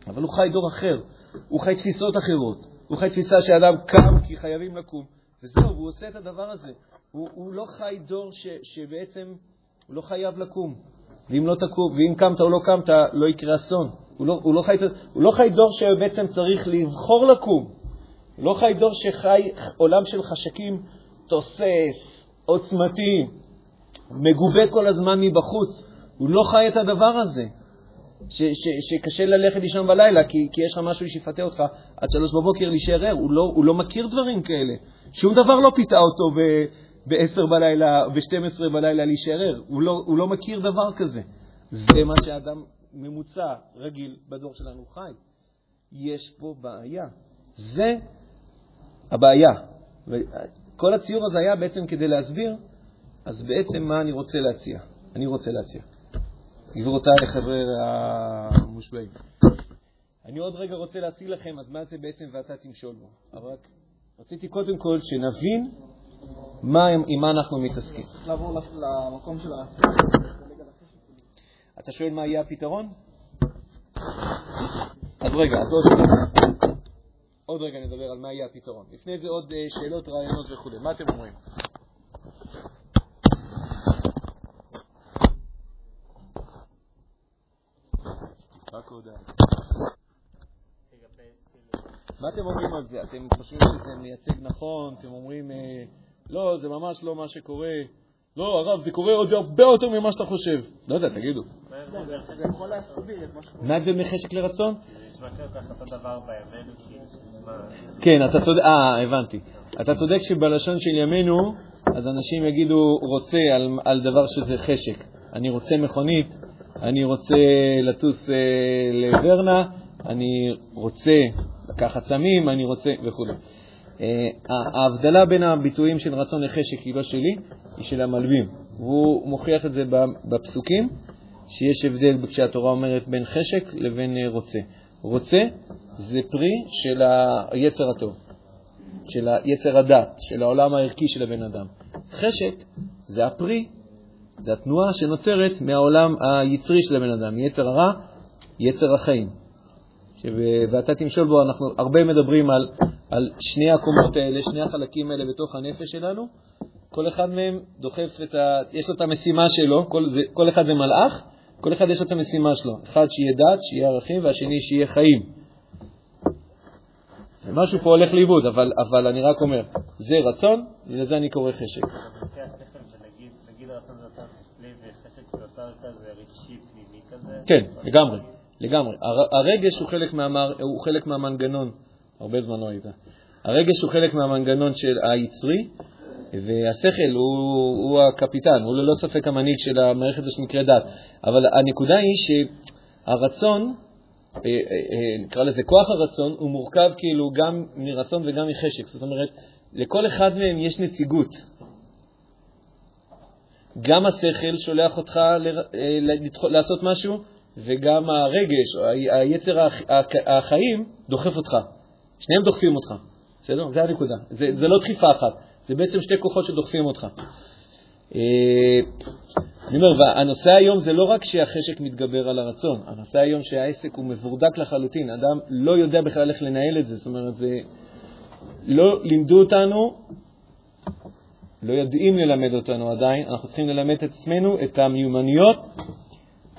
אבל הוא חי דור אחר, הוא חי תפיסות אחרות. הוא חי תפיסה שאדם קם כי חייבים לקום, וזהו, והוא עושה את הדבר הזה. הוא, הוא לא חי דור ש, שבעצם הוא לא חייב לקום. ואם לא תקום, ואם קמת או לא קמת, לא יקרה אסון. הוא לא, הוא, לא חי, הוא לא חי דור שבעצם צריך לבחור לקום. הוא לא חי דור שחי עולם של חשקים תוסס, עוצמתי, מגובה כל הזמן מבחוץ. הוא לא חי את הדבר הזה, ש, ש, שקשה ללכת לישון בלילה כי, כי יש לך משהו שיפתה אותך עד שלוש בבוקר להישאר ער. הוא, לא, הוא לא מכיר דברים כאלה. שום דבר לא פיתה אותו ב-10 בלילה, ב-12 בלילה להישאר ער. הוא, לא, הוא לא מכיר דבר כזה. זה מה שאדם ממוצע, רגיל, בדור שלנו חי. יש פה בעיה. זה הבעיה. כל הציור הזה היה בעצם כדי להסביר, אז בעצם מה אני רוצה להציע? אני רוצה להציע. גבירותיי, חבר'ה המושבעים. אני עוד רגע רוצה להציג לכם, אז מה זה בעצם ואתה תמשול בו. אבל רק רציתי קודם כל שנבין מה, עם מה אנחנו מתעסקים. לעבור למקום של ה... אתה שואל מה יהיה הפתרון? אז רגע, אז עוד רגע. עוד רגע נדבר על מה יהיה הפתרון. לפני זה עוד אה, שאלות, רעיונות וכו'. מה אתם אומרים? מה אתם אומרים על זה? אתם חושבים שזה מייצג נכון? אתם אומרים, אה, לא, זה ממש לא מה שקורה. לא, הרב, זה קורה עוד הרבה יותר ממה שאתה חושב. לא יודע, תגידו. זה יכול להסביר את מה שקורה. מה ההבדל בין חשק לרצון? כן, אתה צודק, אה, הבנתי. אתה צודק שבלשון של ימינו, אז אנשים יגידו רוצה על, על דבר שזה חשק. אני רוצה מכונית, אני רוצה לטוס אה, לוורנה, אני רוצה לקחת סמים, אני רוצה וכו'. אה, ההבדלה בין הביטויים של רצון לחשק היא לא שלי, היא של המלבים. והוא מוכיח את זה בפסוקים, שיש הבדל כשהתורה אומרת בין חשק לבין אה, רוצה. רוצה זה פרי של היצר הטוב, של היצר הדת, של העולם הערכי של הבן אדם. חשק זה הפרי, זה התנועה שנוצרת מהעולם היצרי של הבן אדם, יצר הרע, יצר החיים. ואתה תמשול בו, אנחנו הרבה מדברים על, על שני הקומות האלה, שני החלקים האלה בתוך הנפש שלנו. כל אחד מהם דוחף את ה... יש לו את המשימה שלו, כל, זה, כל אחד זה מלאך, כל אחד יש לו את המשימה שלו. אחד שיהיה דת, שיהיה ערכים, והשני שיהיה חיים. ומשהו פה הולך לאיבוד, אבל, אבל אני רק אומר, זה רצון, ולזה אני קורא חשק. כן, לגמרי. לגמרי. הרגש הוא חלק, מהמר, הוא חלק מהמנגנון, הרבה זמן לא היית. הרגש הוא חלק מהמנגנון של היצרי, והשכל הוא, הוא הקפיטן, הוא ללא ספק המנהיג של המערכת הזאת שנקראת דת. אבל הנקודה היא שהרצון, אה, אה, אה, נקרא לזה כוח הרצון, הוא מורכב כאילו גם מרצון וגם מחשק. זאת אומרת, לכל אחד מהם יש נציגות. גם השכל שולח אותך לעשות משהו, וגם הרגש, היצר החיים, דוחף אותך. שניהם דוחפים אותך, בסדר? זה הנקודה. זה, זה לא דחיפה אחת, זה בעצם שתי כוחות שדוחפים אותך. אה, אני אומר, והנושא היום זה לא רק שהחשק מתגבר על הרצון, הנושא היום שהעסק הוא מבורדק לחלוטין, אדם לא יודע בכלל איך לנהל את זה, זאת אומרת, זה... לא לימדו אותנו, לא יודעים ללמד אותנו עדיין, אנחנו צריכים ללמד את עצמנו את המיומנויות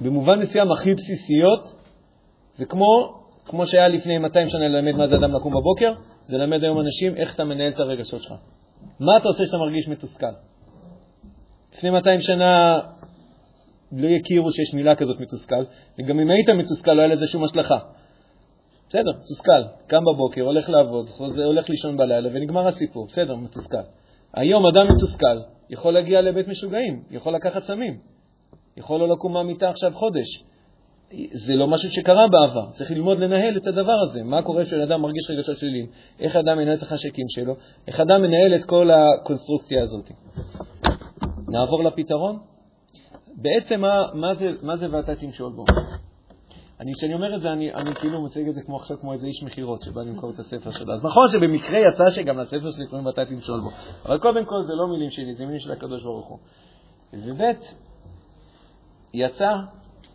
במובן מסוים הכי בסיסיות, זה כמו, כמו שהיה לפני 200 שנה ללמד מה זה אדם לקום בבוקר, זה ללמד היום אנשים איך אתה מנהל את הרגשות שלך. מה אתה עושה כשאתה מרגיש מתוסכל? לפני 200 שנה לא יכירו שיש מילה כזאת מתוסכל, וגם אם היית מתוסכל לא היה לזה שום השלכה. בסדר, מתוסכל, קם בבוקר, הולך לעבוד, חוזר, הולך לישון בלילה ונגמר הסיפור, בסדר, מתוסכל. היום אדם מתוסכל יכול להגיע לבית משוגעים, יכול לקחת סמים, יכול לא לקום מהמיטה עכשיו חודש. זה לא משהו שקרה בעבר, צריך ללמוד לנהל את הדבר הזה. מה קורה כשאדם מרגיש רגשות שליליים, איך אדם מנהל את החשקים שלו, איך אדם מנהל את כל הקונסטרוקציה הזאת. נעבור לפתרון. בעצם מה, מה, זה, מה זה ואתה תמשול בו? אני, כשאני אומר את זה, אני, אני כאילו מציג את זה כמו עכשיו כמו איזה איש מכירות שבא למכור את הספר שלו. אז נכון שבמקרה יצא שגם לספר שלי קוראים ואתה תמשול בו, אבל קודם כל זה לא מילים שלי, זה מילים של הקדוש ברוך הוא. וב' יצא,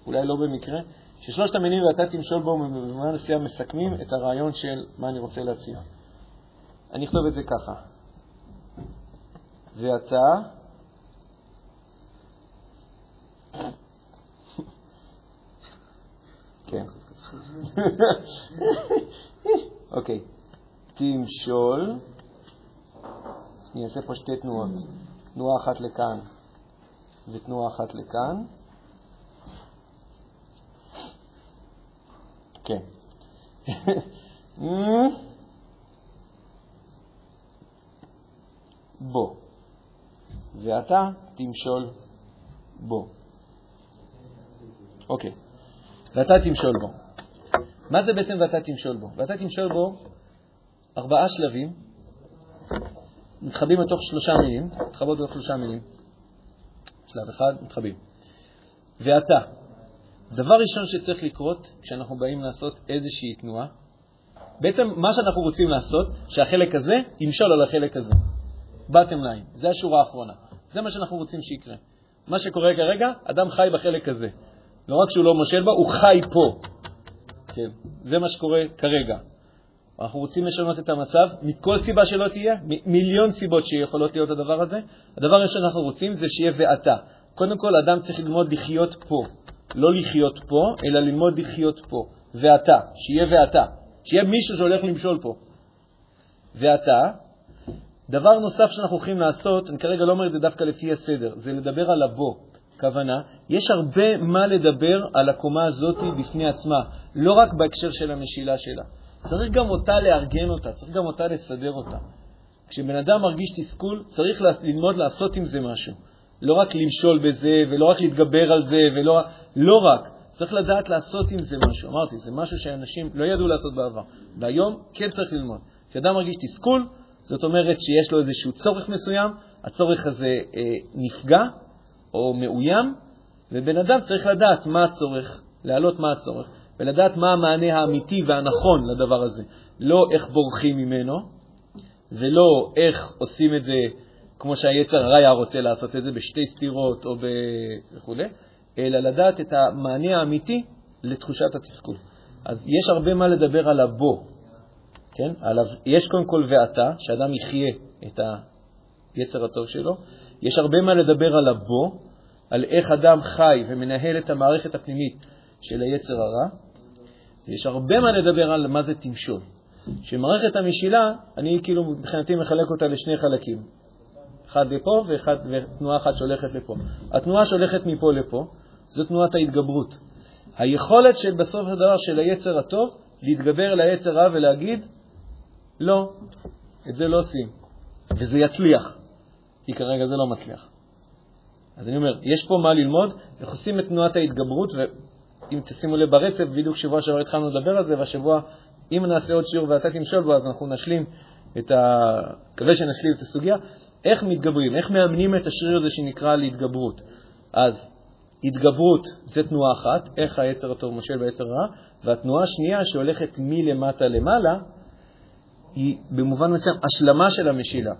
אולי לא במקרה, ששלושת המינים ואתה תמשול בו במובן מסוים מסכמים את הרעיון של מה אני רוצה להציע. אני אכתוב את זה ככה. ואתה *laughs* כן. *laughs* אוקיי. תמשול, אני אעשה פה שתי תנועות, תנועה אחת לכאן ותנועה אחת לכאן. כן. *laughs* בוא. ואתה תמשול בו. אוקיי. ואתה תמשול בו. מה זה בעצם ואתה תמשול בו? ואתה תמשול בו ארבעה שלבים, מתחבאים לתוך שלושה מילים, מתחבאות לתוך שלושה מילים. שלב אחד, מתחבאים. ואתה, דבר ראשון שצריך לקרות כשאנחנו באים לעשות איזושהי תנועה, בעצם מה שאנחנו רוצים לעשות, שהחלק הזה ימשול על החלק הזה. bottom line, זה השורה האחרונה. זה מה שאנחנו רוצים שיקרה. מה שקורה כרגע, אדם חי בחלק הזה. לא רק שהוא לא מושל בה, הוא חי פה. כן, זה מה שקורה כרגע. אנחנו רוצים לשנות את המצב מכל סיבה שלא תהיה, מיליון סיבות שיכולות להיות הדבר הזה. הדבר הראשון שאנחנו רוצים זה שיהיה ואתה. קודם כל, אדם צריך ללמוד לחיות פה. לא לחיות פה, אלא ללמוד לחיות פה. ואתה, שיהיה ואתה. שיהיה מישהו שהולך למשול פה. ואתה, דבר נוסף שאנחנו הולכים לעשות, אני כרגע לא אומר את זה דווקא לפי הסדר, זה לדבר על הבוא. כוונה, יש הרבה מה לדבר על הקומה הזאת בפני עצמה, לא רק בהקשר של המשילה שלה. צריך גם אותה לארגן אותה, צריך גם אותה לסדר אותה. כשבן אדם מרגיש תסכול, צריך ללמוד לעשות עם זה משהו. לא רק למשול בזה, ולא רק להתגבר על זה, ולא לא רק. צריך לדעת לעשות עם זה משהו. אמרתי, זה משהו שאנשים לא ידעו לעשות בעבר, והיום כן צריך ללמוד. כשאדם מרגיש תסכול, זאת אומרת שיש לו איזשהו צורך מסוים, הצורך הזה אה, נפגע, או מאוים, ובן אדם צריך לדעת מה הצורך, להעלות מה הצורך, ולדעת מה המענה האמיתי והנכון לדבר הזה. לא איך בורחים ממנו, ולא איך עושים את זה כמו שהיצר הרע היה רוצה לעשות את זה, בשתי סתירות או וכו', אלא לדעת את המענה האמיתי לתחושת התסכול. אז יש הרבה מה לדבר על הבו, כן? עליו, יש קודם כל ואתה, שאדם יחיה את היצר הטוב שלו, יש הרבה מה לדבר על הבו, על איך אדם חי ומנהל את המערכת הפנימית של היצר הרע. יש הרבה מה לדבר על מה זה תמשול. שמערכת המשילה, אני כאילו מבחינתי מחלק אותה לשני חלקים. אחד לפה ואחד, ותנועה אחת שהולכת לפה. התנועה שהולכת מפה לפה זו תנועת ההתגברות. היכולת של בסוף הדבר של היצר הטוב להתגבר על היצר רע ולהגיד, לא, את זה לא עושים, וזה יצליח. כי כרגע זה לא מצליח. אז אני אומר, יש פה מה ללמוד, איך עושים את תנועת ההתגברות, ואם תשימו לב ברצף, בדיוק שבוע שעבר התחלנו לדבר על זה, והשבוע, אם נעשה עוד שיעור ואתה תמשול בו, אז אנחנו נשלים את ה... מקווה שנשלים את הסוגיה, איך מתגברים, איך מאמנים את השריר הזה שנקרא להתגברות. אז התגברות זה תנועה אחת, איך היצר הטוב מושל ביצר הרע, והתנועה השנייה שהולכת מלמטה למעלה, היא במובן מסוים השלמה של המשילה.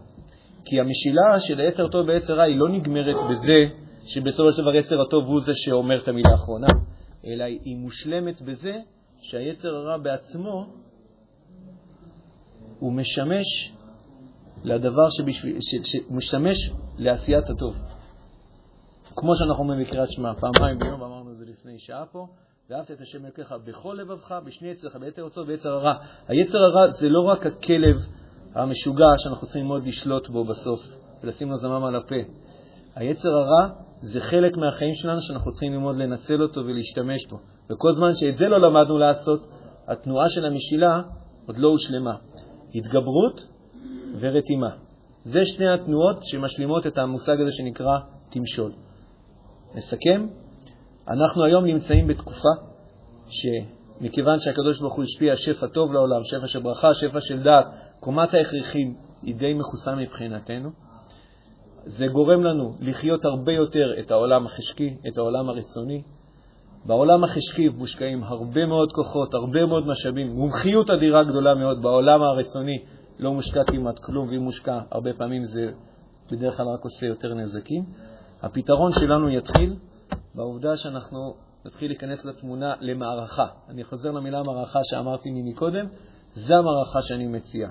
כי המשילה של היצר הטוב ביצר רע היא לא נגמרת בזה שבסופו של דבר יצר הטוב הוא זה שאומר את המילה האחרונה, אלא היא מושלמת בזה שהיצר הרע בעצמו הוא משמש לדבר שמשמש לעשיית הטוב. כמו שאנחנו אומרים בקריאת שמע, פעמיים ביום, אמרנו את זה לפני שעה פה, ואהבת את השם אלוקיך בכל לבבך, בשני יצרך, ביתר רצון וביצר הרע. היצר הרע זה לא רק הכלב המשוגע שאנחנו צריכים ללמוד לשלוט בו בסוף ולשים לו זמם על הפה. היצר הרע זה חלק מהחיים שלנו שאנחנו צריכים ללמוד לנצל אותו ולהשתמש בו. וכל זמן שאת זה לא למדנו לעשות, התנועה של המשילה עוד לא הושלמה. התגברות ורתימה. זה שני התנועות שמשלימות את המושג הזה שנקרא תמשול. נסכם, אנחנו היום נמצאים בתקופה שמכיוון שהקדוש ברוך הוא השפיע שפע טוב לעולם, שפע של ברכה, שפע של דעת, קומת ההכרחים היא די מכוסה מבחינתנו. זה גורם לנו לחיות הרבה יותר את העולם החשקי, את העולם הרצוני. בעולם החשקי מושקעים הרבה מאוד כוחות, הרבה מאוד משאבים, מומחיות אדירה גדולה מאוד. בעולם הרצוני לא מושקע כמעט כלום, ואם מושקע, הרבה פעמים זה בדרך כלל רק עושה יותר נזקים. הפתרון שלנו יתחיל בעובדה שאנחנו נתחיל להיכנס לתמונה למערכה. אני חוזר למילה מערכה שאמרתי מקודם, זו המערכה שאני מציע.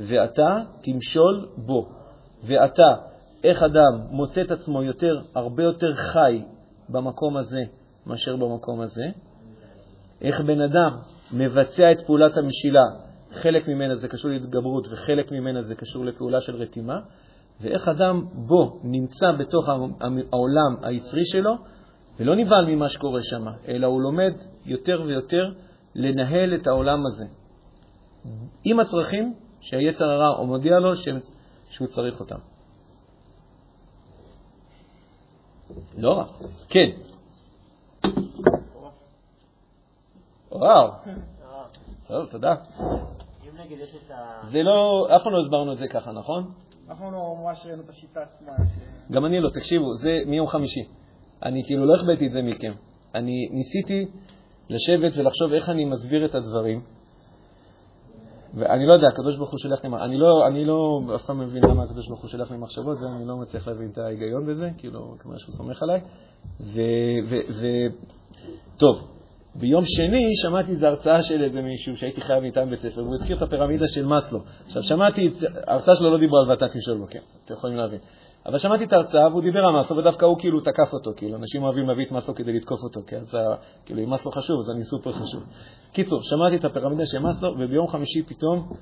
ואתה תמשול בו. ואתה, איך אדם מוצא את עצמו יותר, הרבה יותר חי במקום הזה מאשר במקום הזה, איך בן אדם מבצע את פעולת המשילה, חלק ממנה זה קשור להתגברות וחלק ממנה זה קשור לפעולה של רתימה, ואיך אדם בו נמצא בתוך העולם היצרי שלו ולא נבהל ממה שקורה שם, אלא הוא לומד יותר ויותר לנהל את העולם הזה עם הצרכים שהיצר הרע מודיע לו שהוא צריך אותם. לא רע. כן. וואו. טוב, תודה. זה לא, אף פעם לא הסברנו את זה ככה, נכון? אנחנו לא ממש ראינו את השיטה עצמה. גם אני לא, תקשיבו, זה מיום חמישי. אני כאילו לא החבאתי את זה מכם. אני ניסיתי לשבת ולחשוב איך אני מסביר את הדברים, ואני לא יודע, הקדוש ברוך הוא שולח לי, אני לא, אני לא אף פעם מבין למה הקדוש ברוך הוא שולח לי מחשבות, זה אני לא מצליח להבין את ההיגיון בזה, כאילו, כמו שהוא סומך עליי. ו, ו, ו, טוב, ביום שני שמעתי איזו הרצאה של איזה מישהו שהייתי חייב מטעם בית ספר, והוא הזכיר את הפירמידה של מאסלו. עכשיו, שמעתי, ההרצאה שלו לא דיברה על תמשול בו, כן, אתם יכולים להבין. אבל שמעתי את ההרצאה והוא דיבר על מאסלו, ודווקא הוא כאילו תקף אותו, כאילו, אנשים אוהבים להביא את מאסלו כדי לתקוף אותו, כי אז כאילו, אם מאסלו חשוב, אז אני סופר חשוב. קיצור, שמעתי את הפירמידה של מאסלו, וביום חמישי פתאום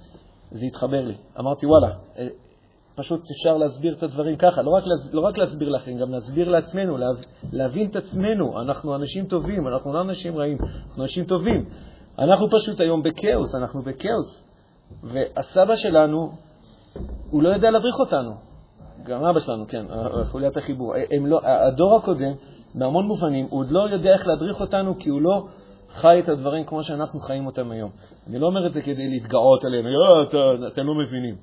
זה התחבר לי. אמרתי, וואלה, אה, פשוט אפשר להסביר את הדברים ככה, לא רק, לא רק להסביר לכם, גם להסביר לעצמנו, לה, להבין את עצמנו. אנחנו אנשים טובים, אנחנו לא אנשים רעים, אנחנו אנשים טובים. אנחנו פשוט היום בכאוס, אנחנו בכאוס. והסבא שלנו, הוא לא יודע להדריך אותנו. גם אבא שלנו, כן, חוליית החיבור. הם לא, הדור הקודם, בהמון מובנים, הוא עוד לא יודע איך להדריך אותנו, כי הוא לא חי את הדברים כמו שאנחנו חיים אותם היום. אני לא אומר את זה כדי להתגאות עליהם, אתם לא מבינים.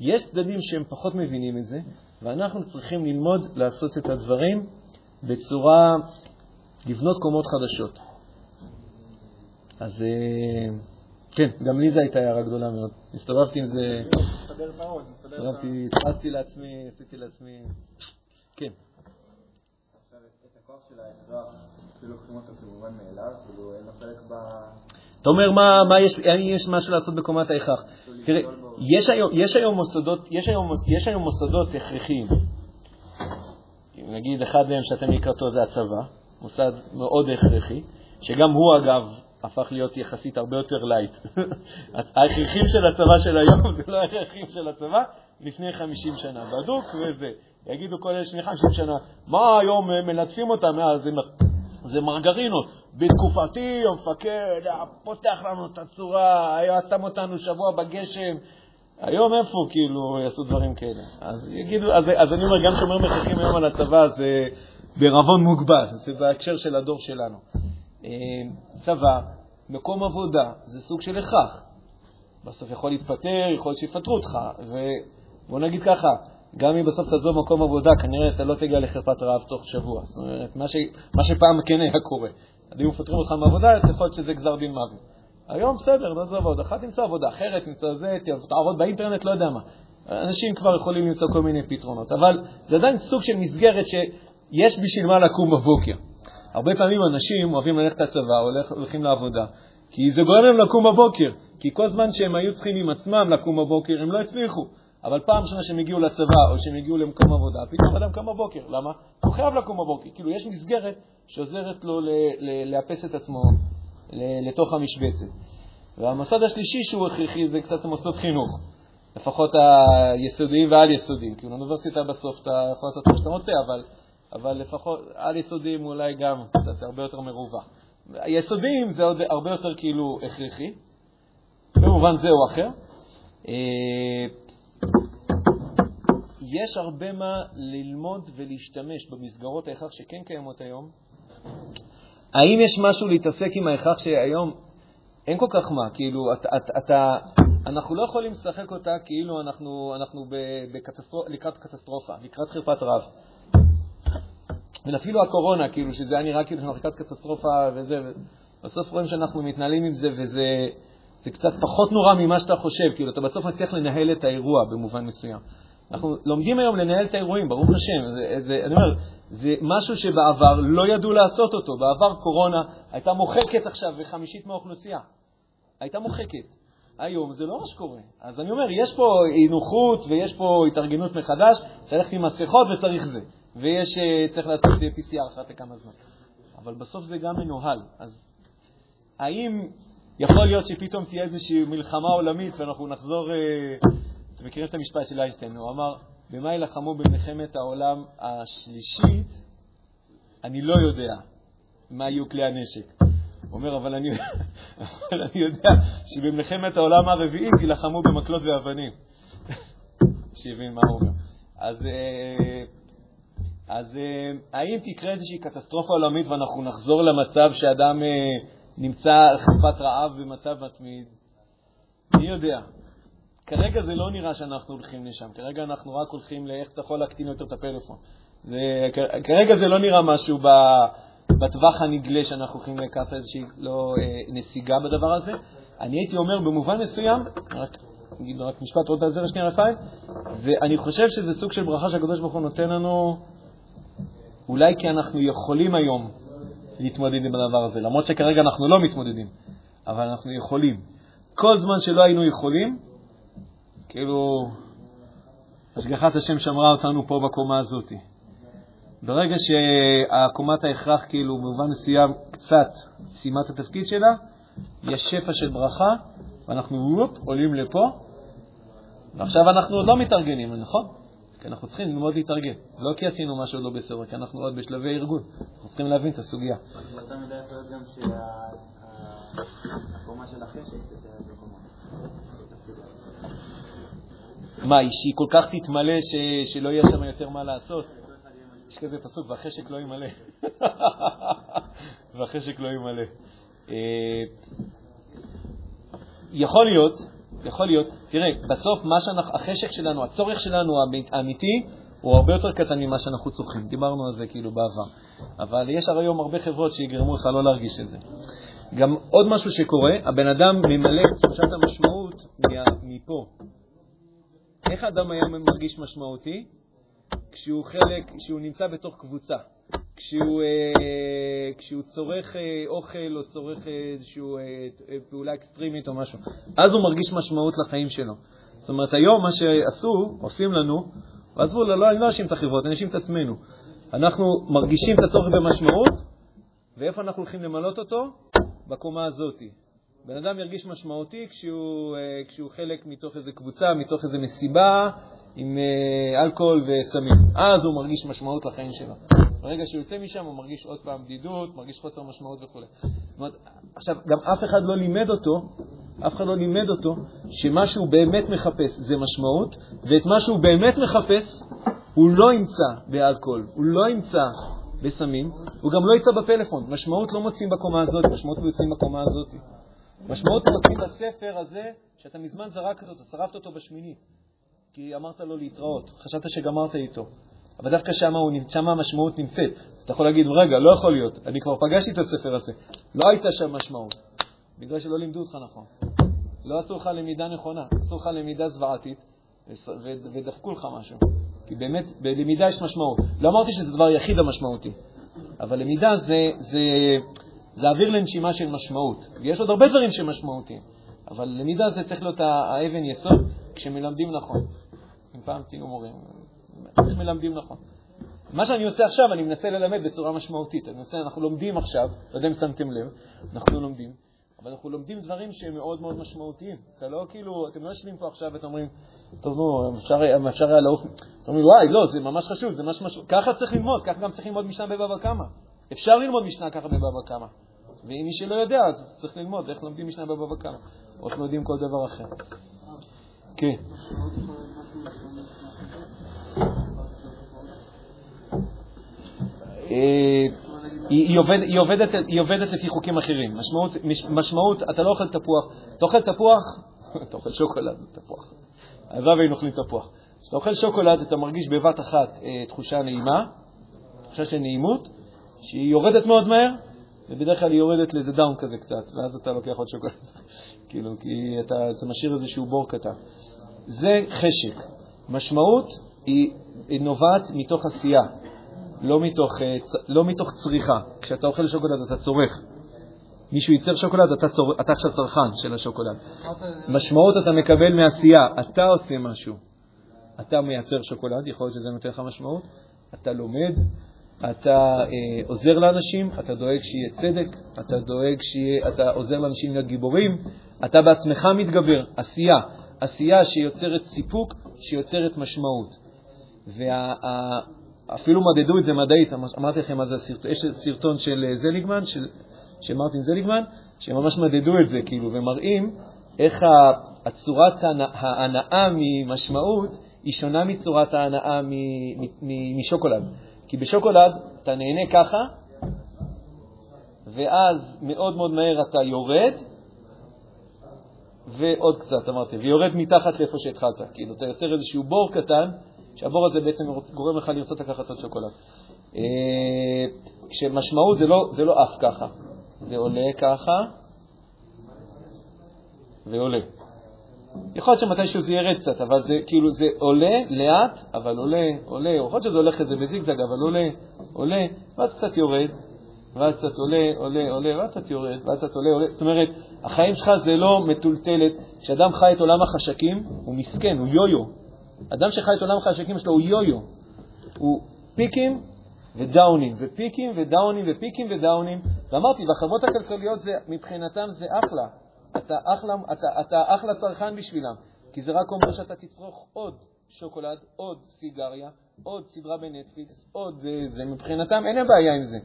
יש צדדים שהם פחות מבינים את זה, ואנחנו צריכים ללמוד לעשות את הדברים בצורה, לבנות קומות חדשות. אז אה, כן, גם לי זו הייתה הערה גדולה מאוד. הסתובבתי עם זה, הסתובבתי, התפסתי לעצמי, עשיתי לעצמי, כן. את הכוח של האזרח, כאילו לוקחים אותו כמובן מאליו, כאילו אין לו חלק ב... אתה אומר, מה, מה יש, יש משהו לעשות בקומת ההכרח? תראה, יש היום, יש היום מוסדות, יש היום, יש היום מוסדות הכרחיים. נגיד, אחד מהם שאתם לקראתו זה הצבא, מוסד מאוד הכרחי, שגם הוא, אגב, הפך להיות יחסית הרבה יותר light. *laughs* ההכרחים של הצבא של היום זה לא ההכרחים של הצבא לפני 50 שנה. בדוק וזה. יגידו כל אלה לפני 50 שנה, מה היום מלטפים אותם? זה, זה מרגרינות. בתקופתי המפקד היה פותח לנו את הצורה, היה שם אותנו שבוע בגשם. היום איפה כאילו יעשו דברים כאלה? אז יגידו, אז, אז אני אומר, גם שומר מחכים היום על הצבא זה בערבון מוגבל, זה בהקשר של הדור שלנו. אה, צבא, מקום עבודה, זה סוג של הכרח. בסוף יכול להתפטר, יכול להיות שיפטרו אותך, ובוא נגיד ככה, גם אם בסוף תעזוב מקום עבודה, כנראה אתה לא תגיע לחרפת רעב תוך שבוע. זאת אומרת, מה, ש... מה שפעם כן היה קורה. אם מפטרים אותך מעבודה, יכול להיות שזה גזר דין מוות. היום בסדר, לא עזוב עוד אחת, תמצא עבודה אחרת, תמצא זה, תעבוד באינטרנט, לא יודע מה. אנשים כבר יכולים למצוא כל מיני פתרונות, אבל זה עדיין סוג של מסגרת שיש בשביל מה לקום בבוקר. הרבה פעמים אנשים אוהבים ללכת לצבא, הולכים לעבודה, כי זה גורם להם לקום בבוקר, כי כל זמן שהם היו צריכים עם עצמם לקום בבוקר, הם לא הצליחו. אבל פעם ראשונה שהם הגיעו לצבא או שהם הגיעו למקום עבודה, פתאום אדם קם בבוקר. למה? הוא חייב לקום בבוקר. כאילו, יש מסגרת שעוזרת לו לאפס את עצמו לתוך המשבצת. והמוסד השלישי שהוא הכרחי זה קצת מוסדות חינוך, לפחות היסודיים והעל-יסודיים. כאילו, אוניברסיטה בסוף אתה יכול לעשות מה שאתה רוצה, אבל אבל לפחות על-יסודיים אולי גם קצת הרבה יותר מרווח. היסודיים זה עוד הרבה יותר כאילו הכרחי, במובן זה או אחר. יש הרבה מה ללמוד ולהשתמש במסגרות ההכרח שכן קיימות היום. האם יש משהו להתעסק עם ההכרח שהיום אין כל כך מה, כאילו, אתה, אתה, אתה, אנחנו לא יכולים לשחק אותה כאילו אנחנו, אנחנו בקטסטרופ, לקראת קטסטרופה, לקראת חרפת רעב. ואפילו הקורונה, כאילו, שזה היה נראה כאילו שאנחנו לקראת קטסטרופה וזה, בסוף רואים שאנחנו מתנהלים עם זה וזה זה קצת פחות נורא ממה שאתה חושב, כאילו, אתה בסוף מצליח לנהל את האירוע במובן מסוים. אנחנו לומדים היום לנהל את האירועים, ברוך השם. זה, זה, אני אומר, זה משהו שבעבר לא ידעו לעשות אותו. בעבר קורונה הייתה מוחקת עכשיו וחמישית מהאוכלוסייה. הייתה מוחקת. היום זה לא מה שקורה. אז אני אומר, יש פה אי-נוחות ויש פה התארגנות מחדש, צריך ללכת עם מסכות וצריך זה. ויש, אה, צריך לעשות PCR אחת לכמה זמן. אבל בסוף זה גם מנוהל. אז האם יכול להיות שפתאום תהיה איזושהי מלחמה עולמית ואנחנו נחזור... אתם מכירים את המשפט של איינשטיין, הוא אמר, במה יילחמו במלחמת העולם השלישית? אני לא יודע מה יהיו כלי הנשק. הוא אומר, אבל אני, *laughs* אבל אני יודע שבמלחמת העולם הרביעית יילחמו במקלות ואבנים. *laughs* שהבין מה הוא אומר. אז, אה, אז אה, האם תקרה איזושהי קטסטרופה עולמית ואנחנו נחזור למצב שאדם אה, נמצא על חרפת רעב במצב מתמיד? מי יודע? כרגע זה לא נראה שאנחנו הולכים לשם, כרגע אנחנו רק הולכים לאיך אתה יכול להקטין יותר את הפלאפון. זה, כרגע זה לא נראה משהו ב, בטווח הנגלה שאנחנו הולכים לקחת איזושהי לא, אה, נסיגה בדבר הזה. אני הייתי אומר במובן מסוים, רק רק משפט עוד על זה שנייה רפאל, ואני חושב שזה סוג של ברכה שהקדוש ברוך הוא נותן לנו, אולי כי אנחנו יכולים היום להתמודד עם הדבר הזה, למרות שכרגע אנחנו לא מתמודדים, אבל אנחנו יכולים. כל זמן שלא היינו יכולים, כאילו, השגחת השם שמרה אותנו פה בקומה הזאת. ברגע שהקומת ההכרח, כאילו, במובן מסוים, קצת סיימה את התפקיד שלה, יש שפע של ברכה, ואנחנו וופ, עולים לפה, ועכשיו אנחנו עוד לא מתארגנים, נכון? כי אנחנו צריכים ללמוד להתארגן. לא כי עשינו משהו לא בסדר, כי אנחנו עוד בשלבי ארגון. אנחנו צריכים להבין את הסוגיה. באותה מידה יכול להיות גם שהקומה של החשק. מה, שהיא כל כך תתמלא ש... שלא יהיה שם יותר מה לעשות? יש כזה פסוק, והחשק לא ימלא. *laughs* והחשק לא ימלא. אה, יכול להיות, יכול להיות, תראה, בסוף מה שאנחנו, החשק שלנו, הצורך שלנו האמיתי, הוא הרבה יותר קטן ממה שאנחנו צורכים. דיברנו על זה כאילו בעבר. אבל יש הרי היום הרבה חברות שיגרמו לך לא להרגיש את זה. גם עוד משהו שקורה, הבן אדם ממלא את תחושת המשמעות מפה, איך אדם היה מרגיש משמעותי? כשהוא חלק, כשהוא נמצא בתוך קבוצה, כשהוא, אה, כשהוא צורך אה, אוכל או צורך אה, איזושהי אה, אה, פעולה אקסטרימית או משהו, אז הוא מרגיש משמעות לחיים שלו. זאת אומרת, היום מה שעשו, עושים לנו, ועזבו, לא, לא, אני לא אאשים את החברות, אני אאשים את עצמנו. אנחנו מרגישים את הצורך במשמעות, ואיפה אנחנו הולכים למלות אותו? בקומה הזאתי. בן אדם ירגיש משמעותי כשהוא, אה, כשהוא חלק מתוך איזו קבוצה, מתוך איזו מסיבה עם אה, אלכוהול וסמים. אז הוא מרגיש משמעות לחיים שלו. ברגע שהוא יוצא משם הוא מרגיש עוד פעם בדידות, מרגיש חוסר משמעות וכו'. עכשיו, גם אף אחד לא לימד אותו, אף אחד לא לימד אותו שמה שהוא באמת מחפש זה משמעות, ואת מה שהוא באמת מחפש הוא לא ימצא באלכוהול, הוא לא ימצא בסמים, הוא גם לא ימצא בפלאפון. משמעות לא מוצאים בקומה הזאת, משמעות מוצאים בקומה הזאת. משמעות מוצאים בספר הזה, שאתה מזמן זרקת אותו, שרפת אותו בשמינית, כי אמרת לו להתראות, חשבת שגמרת איתו. אבל דווקא שם, שם המשמעות נמצאת. אתה יכול להגיד, רגע, לא יכול להיות, אני כבר פגשתי את הספר הזה. לא הייתה שם משמעות, בגלל שלא לימדו אותך נכון. לא עשו לך למידה נכונה, עשו לך למידה זוועתית ודפקו לך משהו. כי באמת, בלמידה יש משמעות. לא אמרתי שזה דבר יחיד המשמעותי, אבל למידה זה, זה, זה אוויר לנשימה של משמעות. ויש עוד הרבה דברים שהם משמעותיים, אבל למידה זה צריך להיות האבן יסוד כשמלמדים נכון. אם פעם תהיו מורים, איך מלמדים נכון. מה שאני עושה עכשיו, אני מנסה ללמד בצורה משמעותית. אני מנסה, אנחנו לומדים עכשיו, לא יודע אם שמתם לב, אנחנו לומדים, אבל אנחנו לומדים דברים שהם מאוד מאוד משמעותיים. אתה לא כאילו, אתם לא יושבים פה עכשיו ואתם אומרים, טוב, נו, אפשר, אפשר היה לעוף... אתם אומרים, וואי, לא, זה ממש חשוב, זה ממש משהו... ככה צריך ללמוד, ככה גם צריך ללמוד משנה בבבא קמא. אפשר ללמוד משנה ככה בבבא קמא. ואם מי שלא יודע, אז צריך ללמוד איך לומדים משנה בבבא קמא, או איך לומדים כל דבר אחר. כן. אה, היא, היא, עובד, היא, עובדת, לפי חוקים אחרים. משמעות, אתה לא אוכל תפוח, אתה אוכל תפוח, *laughs* אתה אוכל שוקולד, תפוח. הלוואי והיינו אוכלים תפוח. כשאתה אוכל שוקולד אתה מרגיש בבת אחת אה, תחושה נעימה, תחושה של נעימות, שהיא יורדת מאוד מהר, ובדרך כלל היא יורדת לאיזה down כזה קצת, ואז אתה לוקח עוד שוקולד. *laughs* כאילו, כי אתה, אתה משאיר איזשהו בור קטן. זה חשק. משמעות היא, היא נובעת מתוך עשייה. לא מתוך, אה, לא מתוך צריכה. כשאתה אוכל שוקולד אתה צורך. מישהו ייצר שוקולד, אתה, צור... אתה עכשיו צרכן של השוקולד. משמעות אתה מקבל מעשייה, אתה עושה משהו. אתה מייצר שוקולד, יכול להיות שזה נותן לך משמעות. אתה לומד, אתה אה, עוזר לאנשים, אתה דואג שיהיה צדק, אתה דואג שיהיה, אתה עוזר לאנשים להיות גיבורים, אתה בעצמך מתגבר, עשייה, עשייה שיוצרת סיפוק, שיוצרת משמעות. וה, אפילו מדדו את זה מדעית, אמרתי לכם מה זה הסרטון, יש סרטון של אה, זליגמן, של, של מרטין זליגמן, שממש מדדו את זה, כאילו, ומראים איך הצורת ההנאה ממשמעות היא שונה מצורת ההנאה משוקולד. כי בשוקולד אתה נהנה ככה, ואז מאוד מאוד מהר אתה יורד, ועוד קצת, אמרתי, ויורד מתחת לאיפה שהתחלת. כאילו, אתה יוצר איזשהו בור קטן, שהבור הזה בעצם גורם לך לרצות לקחת עוד שוקולד. אה, כשמשמעות זה לא, זה לא אף ככה, זה עולה ככה ועולה. יכול להיות שמתישהו זה ירד קצת, אבל זה כאילו זה עולה לאט, אבל עולה, עולה, יכול להיות שזה הולך כזה בזיגזג, אבל עולה, עולה, ואז קצת יורד, ואז קצת עולה, עולה, עולה, ואז קצת יורד, ואז קצת עולה, עולה. זאת אומרת, החיים שלך זה לא מטולטלת. כשאדם חי את עולם החשקים, הוא מסכן, הוא יו-יו. אדם שחי את עולם החשקים שלו הוא יו-יו. הוא פיקים ודאונים, ופיקים ודאונים ופיקים ודאונים. ואמרתי, והחברות הכלכליות זה, מבחינתם זה אחלה. אתה אחלה, אתה, אתה אחלה צרכן בשבילם, כי זה רק אומר שאתה תצרוך עוד שוקולד, עוד סיגריה, עוד סדרה בנטפליקס, עוד זה, זה מבחינתם אין להם בעיה עם זה.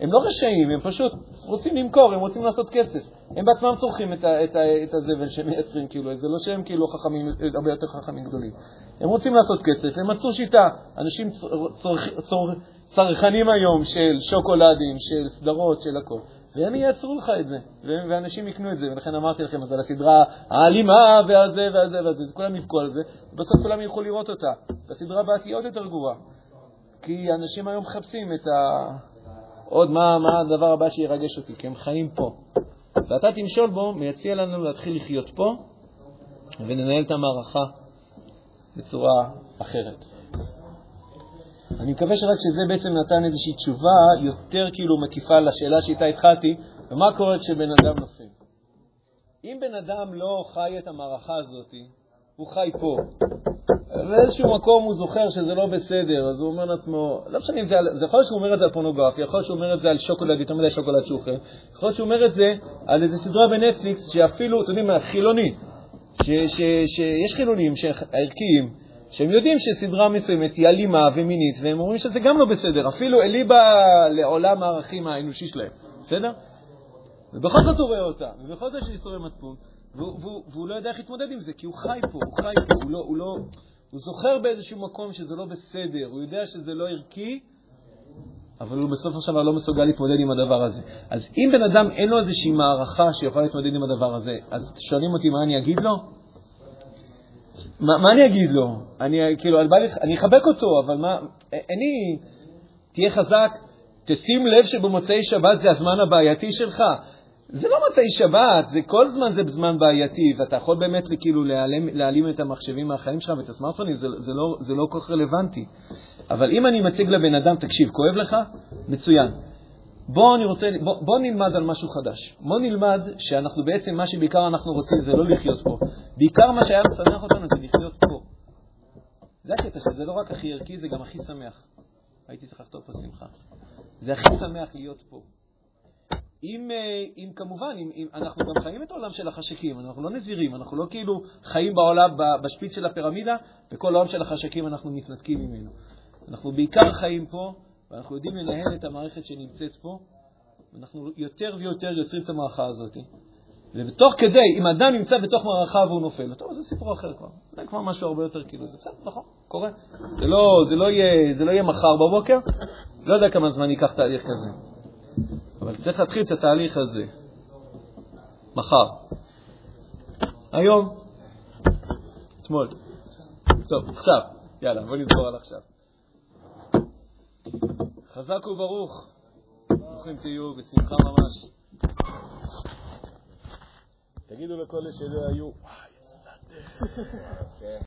הם לא רשעים, הם פשוט רוצים למכור, הם רוצים לעשות כסף. הם בעצמם צורכים את, ה, את, ה, את הזבל שהם מייצרים, כאילו, זה לא שהם כאילו חכמים, הרבה יותר חכמים גדולים. הם רוצים לעשות כסף, הם מצאו שיטה. אנשים צור, צור, צור, צרכנים היום של שוקולדים, של סדרות, של הכול. והם ייצרו לך את זה, ואנשים יקנו את זה, ולכן אמרתי לכם, אז על הסדרה האלימה, והזה והזה והזה, אז כולם יבכו על זה, ובסוף כולם ילכו לראות אותה. והסדרה הבאה תהיה עוד יותר גרועה. כי אנשים היום מחפשים את ה... עוד מה, מה הדבר הבא שירגש אותי, כי הם חיים פה. ואתה תמשול בו, מייציע לנו להתחיל לחיות פה, וננהל את המערכה בצורה אחרת. אני מקווה שרק שזה בעצם נתן איזושהי תשובה יותר כאילו מקיפה לשאלה שאיתה התחלתי, ומה קורה כשבן אדם נופל. אם בן אדם לא חי את המערכה הזאת, הוא חי פה. באיזשהו מקום הוא זוכר שזה לא בסדר, אז הוא אומר לעצמו, לא משנה אם זה, על, זה יכול להיות שהוא אומר את זה על פורנוגרפיה, יכול להיות שהוא אומר את זה על שוקולד, יותר מדי שוקולד אוכל, יכול להיות שהוא אומר את זה על איזה סדרה בנטפליקס שאפילו, אתם יודעים מה, חילוני, שיש חילונים ערכיים, שהם יודעים שסדרה מסוימת היא אלימה ומינית, והם אומרים שזה גם לא בסדר, אפילו אליבא לעולם הערכים האנושי שלהם, בסדר? ובכל זאת הוא רואה אותה, ובכל זאת יש איסורי מצפון, והוא, והוא, והוא לא יודע איך להתמודד עם זה, כי הוא חי פה, הוא חי פה, הוא, לא, הוא, לא, הוא זוכר באיזשהו מקום שזה לא בסדר, הוא יודע שזה לא ערכי, אבל הוא בסוף עכשיו לא מסוגל להתמודד עם הדבר הזה. אז אם בן אדם אין לו איזושהי מערכה שיכולה להתמודד עם הדבר הזה, אז שואלים אותי מה אני אגיד לו? מה, מה אני אגיד לו? אני כאילו, אני אחבק אותו, אבל מה, אני, תהיה חזק, תשים לב שבמוצאי שבת זה הזמן הבעייתי שלך. זה לא מוצאי שבת, זה כל זמן זה זמן בעייתי, ואתה יכול באמת כאילו להעלים, להעלים את המחשבים מהחיים שלך ואת הסמארטפונים, זה, זה, לא, לא כל כך רלוונטי. אבל אם אני מציג לבן אדם, תקשיב, כואב לך? מצוין. בוא, אני רוצה, בוא, בוא נלמד על משהו חדש. בוא נלמד שאנחנו בעצם, מה שבעיקר אנחנו רוצים זה לא לחיות פה. בעיקר מה שהיה משמח אותנו זה לחיות פה. זה הקטע שזה לא רק הכי ערכי, זה גם הכי שמח. הייתי צריך לכתוב פה שמחה. זה הכי שמח להיות פה. אם, אה, אם כמובן, אם, אם אנחנו גם חיים את העולם של החשקים, אנחנו לא נזירים, אנחנו לא כאילו חיים בעולם, בשפיץ של הפירמידה, וכל העולם של החשקים אנחנו מתנתקים ממנו. אנחנו בעיקר חיים פה, ואנחנו יודעים לנהל את המערכת שנמצאת פה, ואנחנו יותר ויותר יוצרים את המערכה הזאת. ותוך כדי, אם אדם נמצא בתוך מערכה והוא נופל, טוב, זה סיפור אחר כבר. זה כבר משהו הרבה יותר כאילו, זה בסדר, נכון, קורה. זה לא, זה לא, יהיה, זה לא יהיה מחר בבוקר, לא יודע כמה זמן ייקח תהליך כזה. אבל צריך להתחיל את התהליך הזה. מחר. היום. אתמול. טוב, עכשיו. יאללה, בוא נסגור על עכשיו. חזק וברוך. ברוכים תהיו, בשמחה ממש. תגידו לכל אלה שלא היו, וואי, דרך.